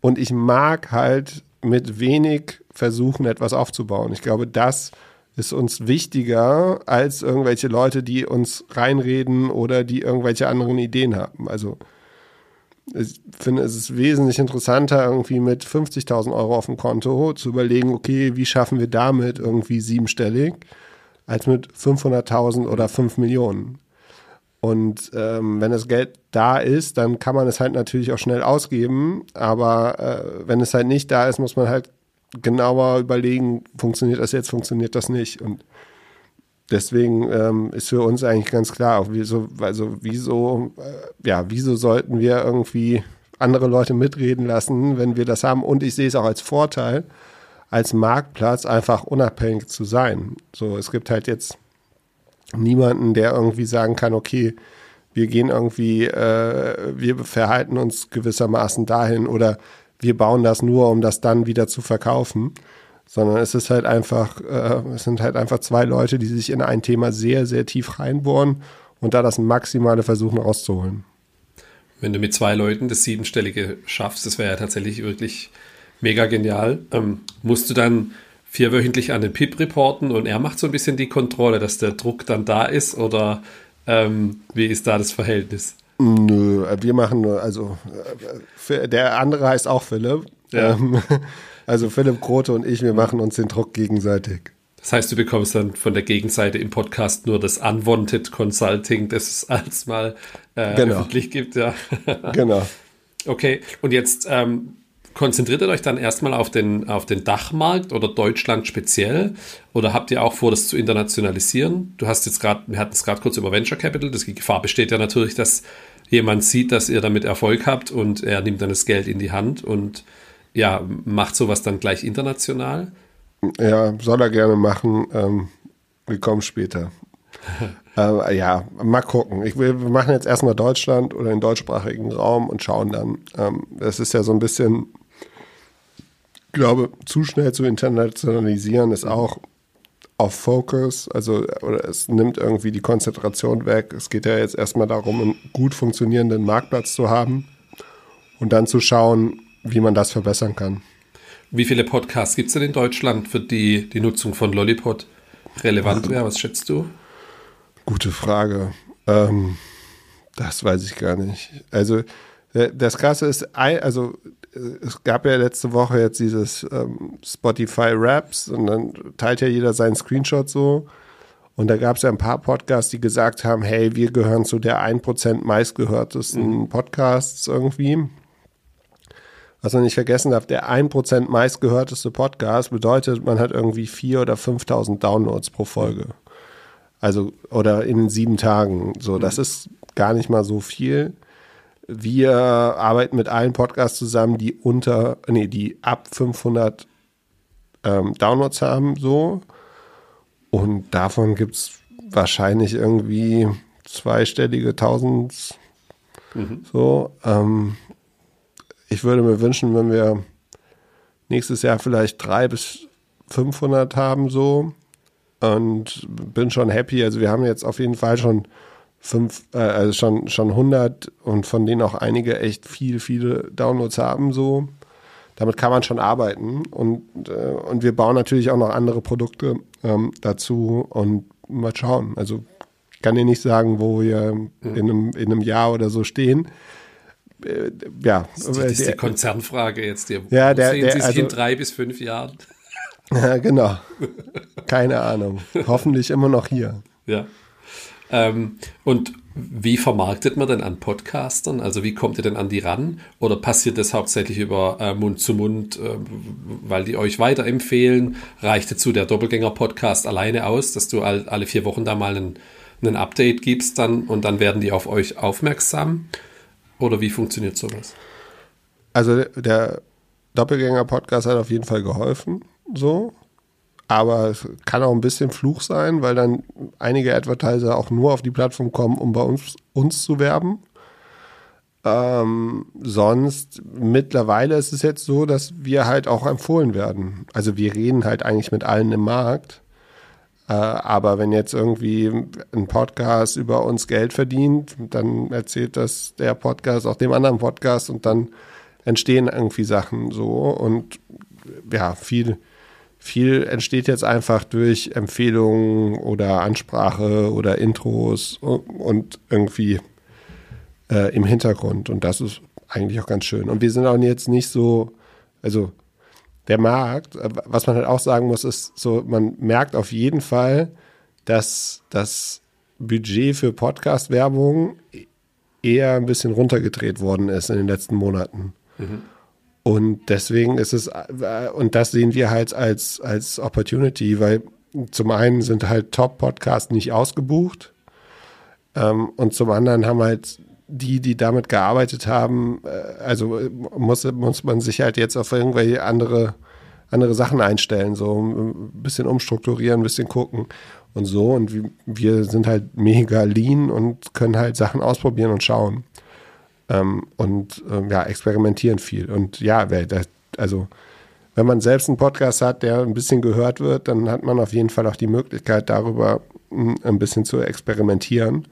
[SPEAKER 2] Und ich mag halt mit wenig versuchen, etwas aufzubauen. Ich glaube, das ist uns wichtiger als irgendwelche Leute, die uns reinreden oder die irgendwelche anderen Ideen haben. Also ich finde, es ist wesentlich interessanter, irgendwie mit 50.000 Euro auf dem Konto zu überlegen, okay, wie schaffen wir damit irgendwie siebenstellig, als mit 500.000 oder 5 Millionen. Und ähm, wenn das Geld da ist, dann kann man es halt natürlich auch schnell ausgeben. Aber äh, wenn es halt nicht da ist, muss man halt genauer überlegen, funktioniert das jetzt, funktioniert das nicht. Und deswegen ähm, ist für uns eigentlich ganz klar, auch wieso, also wieso, äh, ja, wieso sollten wir irgendwie andere Leute mitreden lassen, wenn wir das haben? Und ich sehe es auch als Vorteil, als Marktplatz einfach unabhängig zu sein. So, es gibt halt jetzt niemanden, der irgendwie sagen kann, okay, wir gehen irgendwie, äh, wir verhalten uns gewissermaßen dahin oder wir bauen das nur, um das dann wieder zu verkaufen, sondern es ist halt einfach, äh, es sind halt einfach zwei Leute, die sich in ein Thema sehr, sehr tief reinbohren und da das Maximale versuchen rauszuholen.
[SPEAKER 1] Wenn du mit zwei Leuten das Siebenstellige schaffst, das wäre ja tatsächlich wirklich mega genial, ähm, musst du dann vierwöchentlich an den PIP reporten und er macht so ein bisschen die Kontrolle, dass der Druck dann da ist oder ähm, wie ist da das Verhältnis?
[SPEAKER 2] Nö, wir machen nur, also äh, der andere heißt auch Philipp.
[SPEAKER 1] Ja.
[SPEAKER 2] Ähm, also Philipp Grote und ich, wir machen uns den Druck gegenseitig.
[SPEAKER 1] Das heißt, du bekommst dann von der Gegenseite im Podcast nur das Unwanted Consulting, das es als mal äh,
[SPEAKER 2] Genau.
[SPEAKER 1] öffentlich gibt, ja.
[SPEAKER 2] Genau.
[SPEAKER 1] Okay, und jetzt ähm, konzentriert ihr euch dann erstmal auf den, auf den Dachmarkt oder Deutschland speziell? Oder habt ihr auch vor, das zu internationalisieren? Du hast jetzt gerade, wir hatten es gerade kurz über Venture Capital, das, die Gefahr besteht ja natürlich, dass jemand sieht, dass ihr damit Erfolg habt und er nimmt dann das Geld in die Hand und ja, macht sowas dann gleich international.
[SPEAKER 2] Ja, soll er gerne machen. Ähm, wir kommen später. äh, ja, mal gucken. Ich will, wir machen jetzt erstmal Deutschland oder den deutschsprachigen Raum und schauen dann. Ähm, das ist ja so ein bisschen, glaube, zu schnell zu internationalisieren ist auch auf Focus, also oder es nimmt irgendwie die Konzentration weg. Es geht ja jetzt erstmal darum, einen gut funktionierenden Marktplatz zu haben und dann zu schauen, wie man das verbessern kann.
[SPEAKER 1] Wie viele Podcasts gibt es denn in Deutschland, für die die Nutzung von Lollipod relevant wäre? Was schätzt du?
[SPEAKER 2] Gute Frage. Ähm, das weiß ich gar nicht. Also äh, das Krasse ist, also es gab ja letzte Woche jetzt dieses ähm, Spotify Raps und dann teilt ja jeder seinen Screenshot so. Und da gab es ja ein paar Podcasts, die gesagt haben, hey, wir gehören zu der 1% meistgehörtesten Podcasts irgendwie. Was man nicht vergessen darf, der 1% meistgehörteste Podcast bedeutet, man hat irgendwie 4.000 oder 5.000 Downloads pro Folge. Also, oder in sieben Tagen. So, das ist gar nicht mal so viel. Wir arbeiten mit allen Podcasts zusammen, die unter, nee, die ab 500 ähm, Downloads haben, so. Und davon gibt es wahrscheinlich irgendwie zweistellige Tausends. So, ähm, ich würde mir wünschen, wenn wir nächstes Jahr vielleicht drei bis 500 haben, so. und bin schon happy. Also wir haben jetzt auf jeden Fall schon fünf, äh, also schon, schon 100 und von denen auch einige echt viel, viele Downloads haben so. Damit kann man schon arbeiten und, äh, und wir bauen natürlich auch noch andere Produkte ähm, dazu und mal schauen. Also ich kann dir nicht sagen, wo wir mhm. in, einem, in einem Jahr oder so stehen.
[SPEAKER 1] Äh, ja. Das ist, die, das ist die Konzernfrage jetzt.
[SPEAKER 2] Wo ja, der,
[SPEAKER 1] sehen
[SPEAKER 2] der,
[SPEAKER 1] Sie sich also, in drei bis fünf Jahren?
[SPEAKER 2] Ja, genau. Keine Ahnung. Hoffentlich immer noch hier.
[SPEAKER 1] Ja. Ähm, und wie vermarktet man denn an Podcastern? Also wie kommt ihr denn an die ran? Oder passiert das hauptsächlich über äh, Mund zu Mund, äh, weil die euch weiterempfehlen? Reicht dazu der Doppelgänger-Podcast alleine aus, dass du all, alle vier Wochen da mal einen, einen Update gibst dann und dann werden die auf euch aufmerksam? Oder wie funktioniert sowas?
[SPEAKER 2] Also der Doppelgänger-Podcast hat auf jeden Fall geholfen, so. Aber es kann auch ein bisschen Fluch sein, weil dann einige Advertiser auch nur auf die Plattform kommen, um bei uns, uns zu werben. Ähm, sonst mittlerweile ist es jetzt so, dass wir halt auch empfohlen werden. Also wir reden halt eigentlich mit allen im Markt. Äh, aber wenn jetzt irgendwie ein Podcast über uns Geld verdient, dann erzählt das der Podcast auch dem anderen Podcast und dann entstehen irgendwie Sachen so und ja, viel, viel entsteht jetzt einfach durch Empfehlungen oder Ansprache oder Intros und irgendwie äh, im Hintergrund. Und das ist eigentlich auch ganz schön. Und wir sind auch jetzt nicht so, also der Markt, äh, was man halt auch sagen muss, ist so, man merkt auf jeden Fall, dass das Budget für Podcast-Werbung eher ein bisschen runtergedreht worden ist in den letzten Monaten. Mhm. Und deswegen ist es, äh, und das sehen wir halt als, als Opportunity, weil zum einen sind halt Top-Podcasts nicht ausgebucht ähm, und zum anderen haben halt die, die damit gearbeitet haben, äh, also muss, muss man sich halt jetzt auf irgendwelche andere, andere Sachen einstellen, so ein bisschen umstrukturieren, ein bisschen gucken und so. Und wir sind halt mega lean und können halt Sachen ausprobieren und schauen. Ähm, und ähm, ja, experimentieren viel. Und ja, das, also wenn man selbst einen Podcast hat, der ein bisschen gehört wird, dann hat man auf jeden Fall auch die Möglichkeit, darüber hm, ein bisschen zu experimentieren.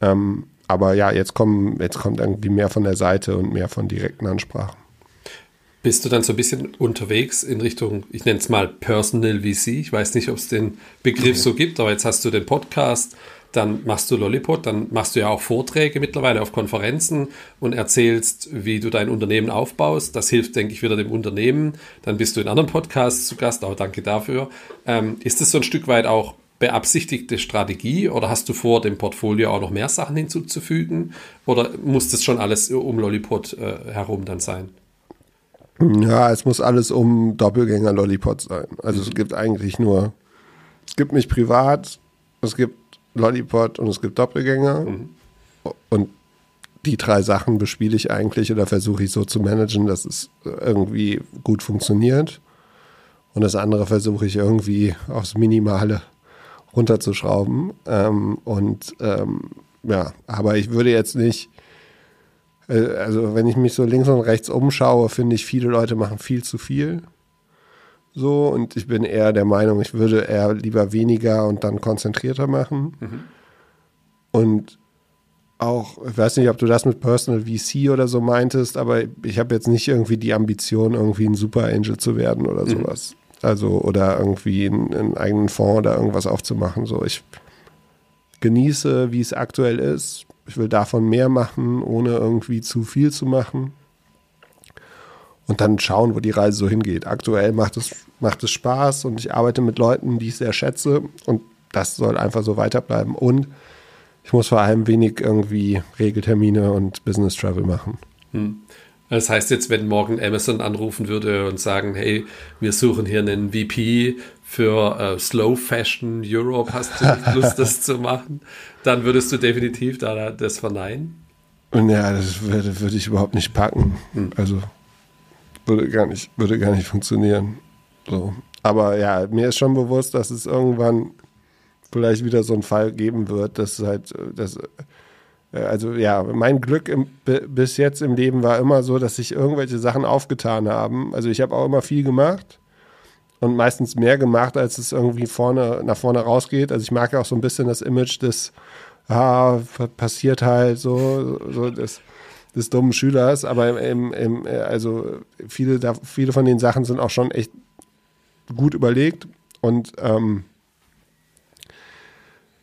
[SPEAKER 2] Ähm, aber ja, jetzt, kommen, jetzt kommt irgendwie mehr von der Seite und mehr von direkten Ansprachen.
[SPEAKER 1] Bist du dann so ein bisschen unterwegs in Richtung, ich nenne es mal Personal VC? Ich weiß nicht, ob es den Begriff okay. so gibt, aber jetzt hast du den Podcast dann machst du Lollipop, dann machst du ja auch Vorträge mittlerweile auf Konferenzen und erzählst, wie du dein Unternehmen aufbaust. Das hilft, denke ich, wieder dem Unternehmen. Dann bist du in anderen Podcasts zu Gast, auch danke dafür. Ähm, ist das so ein Stück weit auch beabsichtigte Strategie oder hast du vor, dem Portfolio auch noch mehr Sachen hinzuzufügen? Oder muss das schon alles um Lollipop äh, herum dann sein?
[SPEAKER 2] Ja, es muss alles um Doppelgänger Lollipop sein. Also mhm. es gibt eigentlich nur, es gibt mich privat, es gibt Lollipop und es gibt Doppelgänger. Mhm. Und die drei Sachen bespiele ich eigentlich oder versuche ich so zu managen, dass es irgendwie gut funktioniert. Und das andere versuche ich irgendwie aufs Minimale runterzuschrauben. Ähm, und ähm, ja, aber ich würde jetzt nicht, äh, also wenn ich mich so links und rechts umschaue, finde ich, viele Leute machen viel zu viel. So, und ich bin eher der Meinung, ich würde eher lieber weniger und dann konzentrierter machen. Mhm. Und auch, ich weiß nicht, ob du das mit Personal VC oder so meintest, aber ich habe jetzt nicht irgendwie die Ambition, irgendwie ein Super Angel zu werden oder mhm. sowas. Also, oder irgendwie einen, einen, eigenen Fonds oder irgendwas aufzumachen. So, ich genieße, wie es aktuell ist. Ich will davon mehr machen, ohne irgendwie zu viel zu machen und dann schauen, wo die Reise so hingeht. Aktuell macht es, macht es Spaß und ich arbeite mit Leuten, die ich sehr schätze und das soll einfach so weiterbleiben. Und ich muss vor allem wenig irgendwie Regeltermine und Business Travel machen. Hm.
[SPEAKER 1] Das heißt jetzt, wenn morgen Amazon anrufen würde und sagen, hey, wir suchen hier einen VP für äh, Slow Fashion Europe, hast du nicht Lust, das zu machen? Dann würdest du definitiv da das verneinen?
[SPEAKER 2] Ja, das würde, würde ich überhaupt nicht packen. Hm. Also würde gar nicht, würde gar nicht funktionieren. So. Aber ja, mir ist schon bewusst, dass es irgendwann vielleicht wieder so einen Fall geben wird, dass halt, dass, äh, also ja, mein Glück im, bis jetzt im Leben war immer so, dass sich irgendwelche Sachen aufgetan haben. Also ich habe auch immer viel gemacht und meistens mehr gemacht, als es irgendwie vorne nach vorne rausgeht. Also ich mag ja auch so ein bisschen das Image des, ah, passiert halt so, so des, des dummen Schülers, aber im, im, also viele, da, viele von den Sachen sind auch schon echt gut überlegt und ähm,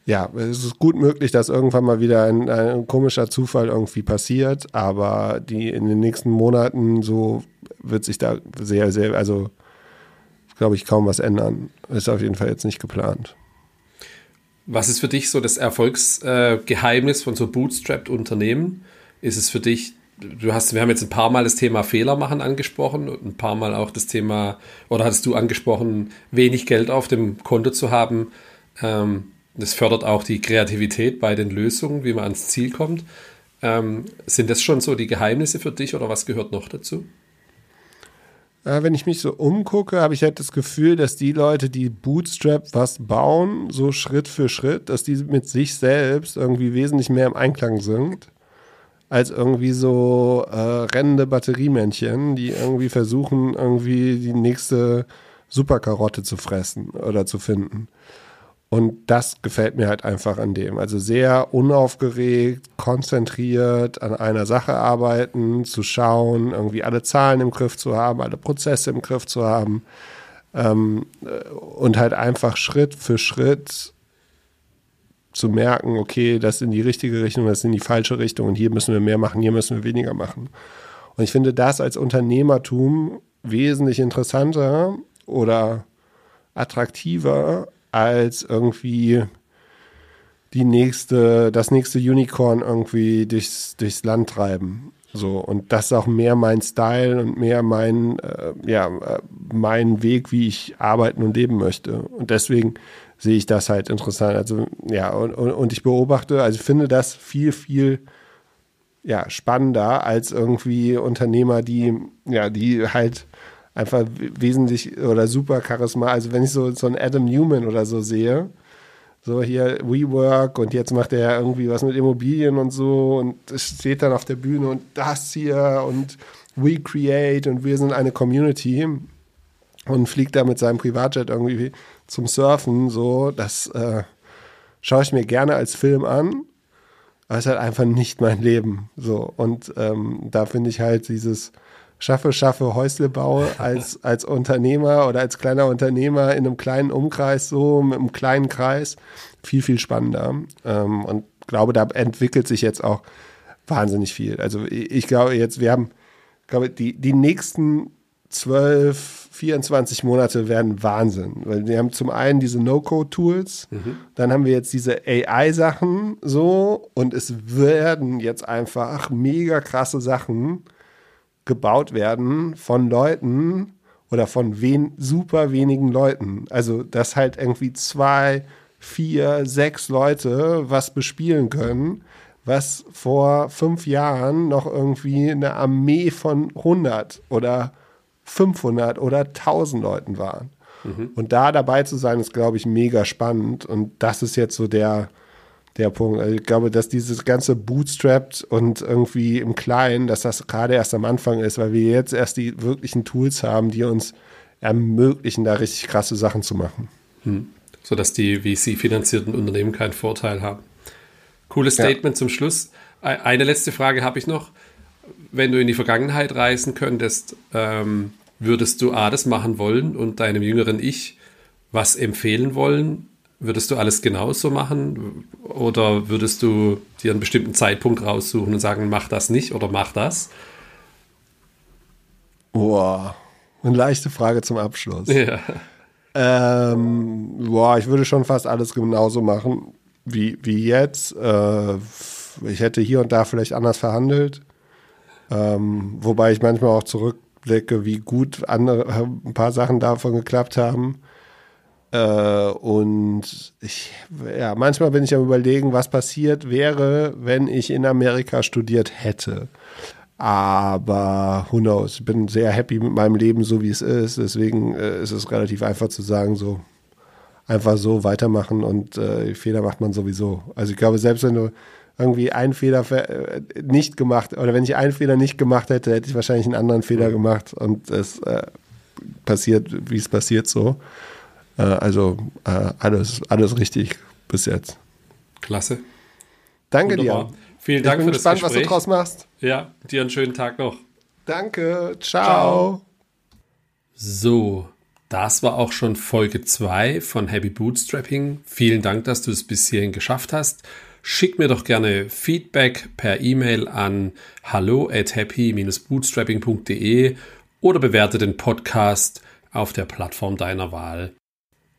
[SPEAKER 2] ja, es ist gut möglich, dass irgendwann mal wieder ein, ein, komischer Zufall irgendwie passiert, aber die in den nächsten Monaten so wird sich da sehr, sehr, also glaube ich, kaum was ändern. Ist auf jeden Fall jetzt nicht geplant.
[SPEAKER 1] Was ist für dich so das Erfolgsgeheimnis äh, von so bootstrapped Unternehmen? Ist es für dich, du hast, wir haben jetzt ein paar Mal das Thema Fehler machen angesprochen und ein paar Mal auch das Thema, oder hattest du angesprochen, wenig Geld auf dem Konto zu haben? Ähm, das fördert auch die Kreativität bei den Lösungen, wie man ans Ziel kommt. Ähm, sind das schon so die Geheimnisse für dich oder was gehört noch dazu?
[SPEAKER 2] Äh, wenn ich mich so umgucke, habe ich halt das Gefühl, dass die Leute, die Bootstrap was bauen, so Schritt für Schritt, dass die mit sich selbst irgendwie wesentlich mehr im Einklang sind, als irgendwie so äh, rennende Batteriemännchen, die irgendwie versuchen, irgendwie die nächste Superkarotte zu fressen oder zu finden. Und das gefällt mir halt einfach an dem. Also sehr unaufgeregt, konzentriert an einer Sache arbeiten, zu schauen, irgendwie alle Zahlen im Griff zu haben, alle Prozesse im Griff zu haben. Ähm, und halt einfach Schritt für Schritt zu merken, okay, das in die richtige Richtung, das in die falsche Richtung und hier müssen wir mehr machen, hier müssen wir weniger machen. Und ich finde das als Unternehmertum wesentlich interessanter oder attraktiver als irgendwie die nächste, das nächste Unicorn irgendwie durchs, durchs Land treiben. So, und das ist auch mehr mein Style und mehr mein, äh, ja, äh, mein Weg, wie ich arbeiten und leben möchte. Und deswegen sehe ich das halt interessant. Also, ja, und, und, und ich beobachte, also finde das viel, viel ja, spannender als irgendwie Unternehmer, die, ja, die halt einfach wesentlich oder super Charisma. Also wenn ich so, so einen Adam Newman oder so sehe, so hier WeWork und jetzt macht er irgendwie was mit Immobilien und so und steht dann auf der Bühne und das hier und We Create und wir sind eine Community und fliegt da mit seinem Privatjet irgendwie zum Surfen, so, das äh, schaue ich mir gerne als Film an, aber es ist halt einfach nicht mein Leben, so und ähm, da finde ich halt dieses schaffe, schaffe Häuslebau als, als Unternehmer oder als kleiner Unternehmer in einem kleinen Umkreis, so mit einem kleinen Kreis, viel, viel spannender. Ähm, und glaube, da entwickelt sich jetzt auch wahnsinnig viel. Also ich, ich glaube jetzt, wir haben, glaube die, die nächsten 12, 24 Monate werden Wahnsinn. Weil wir haben zum einen diese No-Code-Tools, mhm. dann haben wir jetzt diese AI-Sachen so und es werden jetzt einfach mega krasse Sachen gebaut werden von Leuten oder von wen, super wenigen Leuten. Also, dass halt irgendwie zwei, vier, sechs Leute was bespielen können, was vor fünf Jahren noch irgendwie eine Armee von 100 oder 500 oder 1000 Leuten waren. Mhm. Und da dabei zu sein, ist, glaube ich, mega spannend. Und das ist jetzt so der, der Punkt. Also ich glaube, dass dieses ganze Bootstrapped und irgendwie im Kleinen, dass das gerade erst am Anfang ist, weil wir jetzt erst die wirklichen Tools haben, die uns ermöglichen, da richtig krasse Sachen zu machen.
[SPEAKER 1] Hm. Sodass die VC-finanzierten Unternehmen keinen Vorteil haben. Cooles Statement ja. zum Schluss. Eine letzte Frage habe ich noch. Wenn du in die Vergangenheit reisen könntest, ähm, würdest du A, das machen wollen und deinem jüngeren Ich was empfehlen wollen? Würdest du alles genauso machen oder würdest du dir einen bestimmten Zeitpunkt raussuchen und sagen, mach das nicht oder mach das?
[SPEAKER 2] Boah, eine leichte Frage zum Abschluss. Ja. Ähm, boah, ich würde schon fast alles genauso machen wie, wie jetzt. Äh, ich hätte hier und da vielleicht anders verhandelt. Ähm, wobei ich manchmal auch zurückblicke, wie gut andere, ein paar Sachen davon geklappt haben. Äh, und ich, ja, manchmal bin ich am überlegen, was passiert wäre, wenn ich in Amerika studiert hätte. Aber who knows? Ich bin sehr happy mit meinem Leben, so wie es ist. Deswegen äh, ist es relativ einfach zu sagen, so einfach so weitermachen und äh, Fehler macht man sowieso. Also ich glaube, selbst wenn du irgendwie einen Fehler äh, nicht gemacht oder wenn ich einen Fehler nicht gemacht hätte, hätte ich wahrscheinlich einen anderen Fehler gemacht und es äh, passiert, wie es passiert so. Äh, also äh, alles, alles richtig bis jetzt.
[SPEAKER 1] Klasse.
[SPEAKER 2] Danke
[SPEAKER 1] Wunderbar.
[SPEAKER 2] dir.
[SPEAKER 1] Vielen Dank
[SPEAKER 2] ich bin
[SPEAKER 1] für
[SPEAKER 2] gespannt,
[SPEAKER 1] das
[SPEAKER 2] was du
[SPEAKER 1] Gespräch.
[SPEAKER 2] draus machst.
[SPEAKER 1] Ja, dir einen schönen Tag noch.
[SPEAKER 2] Danke. Ciao.
[SPEAKER 1] So, das war auch schon Folge 2 von Happy Bootstrapping. Vielen Dank, dass du es bis hierhin geschafft hast. Schick mir doch gerne Feedback per E-Mail an hallo at happy-bootstrapping.de oder bewerte den Podcast auf der Plattform deiner Wahl.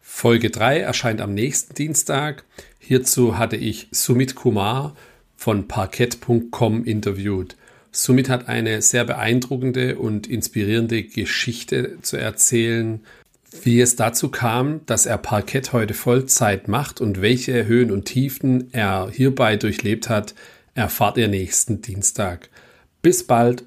[SPEAKER 1] Folge 3 erscheint am nächsten Dienstag. Hierzu hatte ich Sumit Kumar von parkett.com interviewt. Sumit hat eine sehr beeindruckende und inspirierende Geschichte zu erzählen, wie es dazu kam, dass er Parkett heute Vollzeit macht und welche Höhen und Tiefen er hierbei durchlebt hat, erfahrt ihr nächsten Dienstag. Bis bald!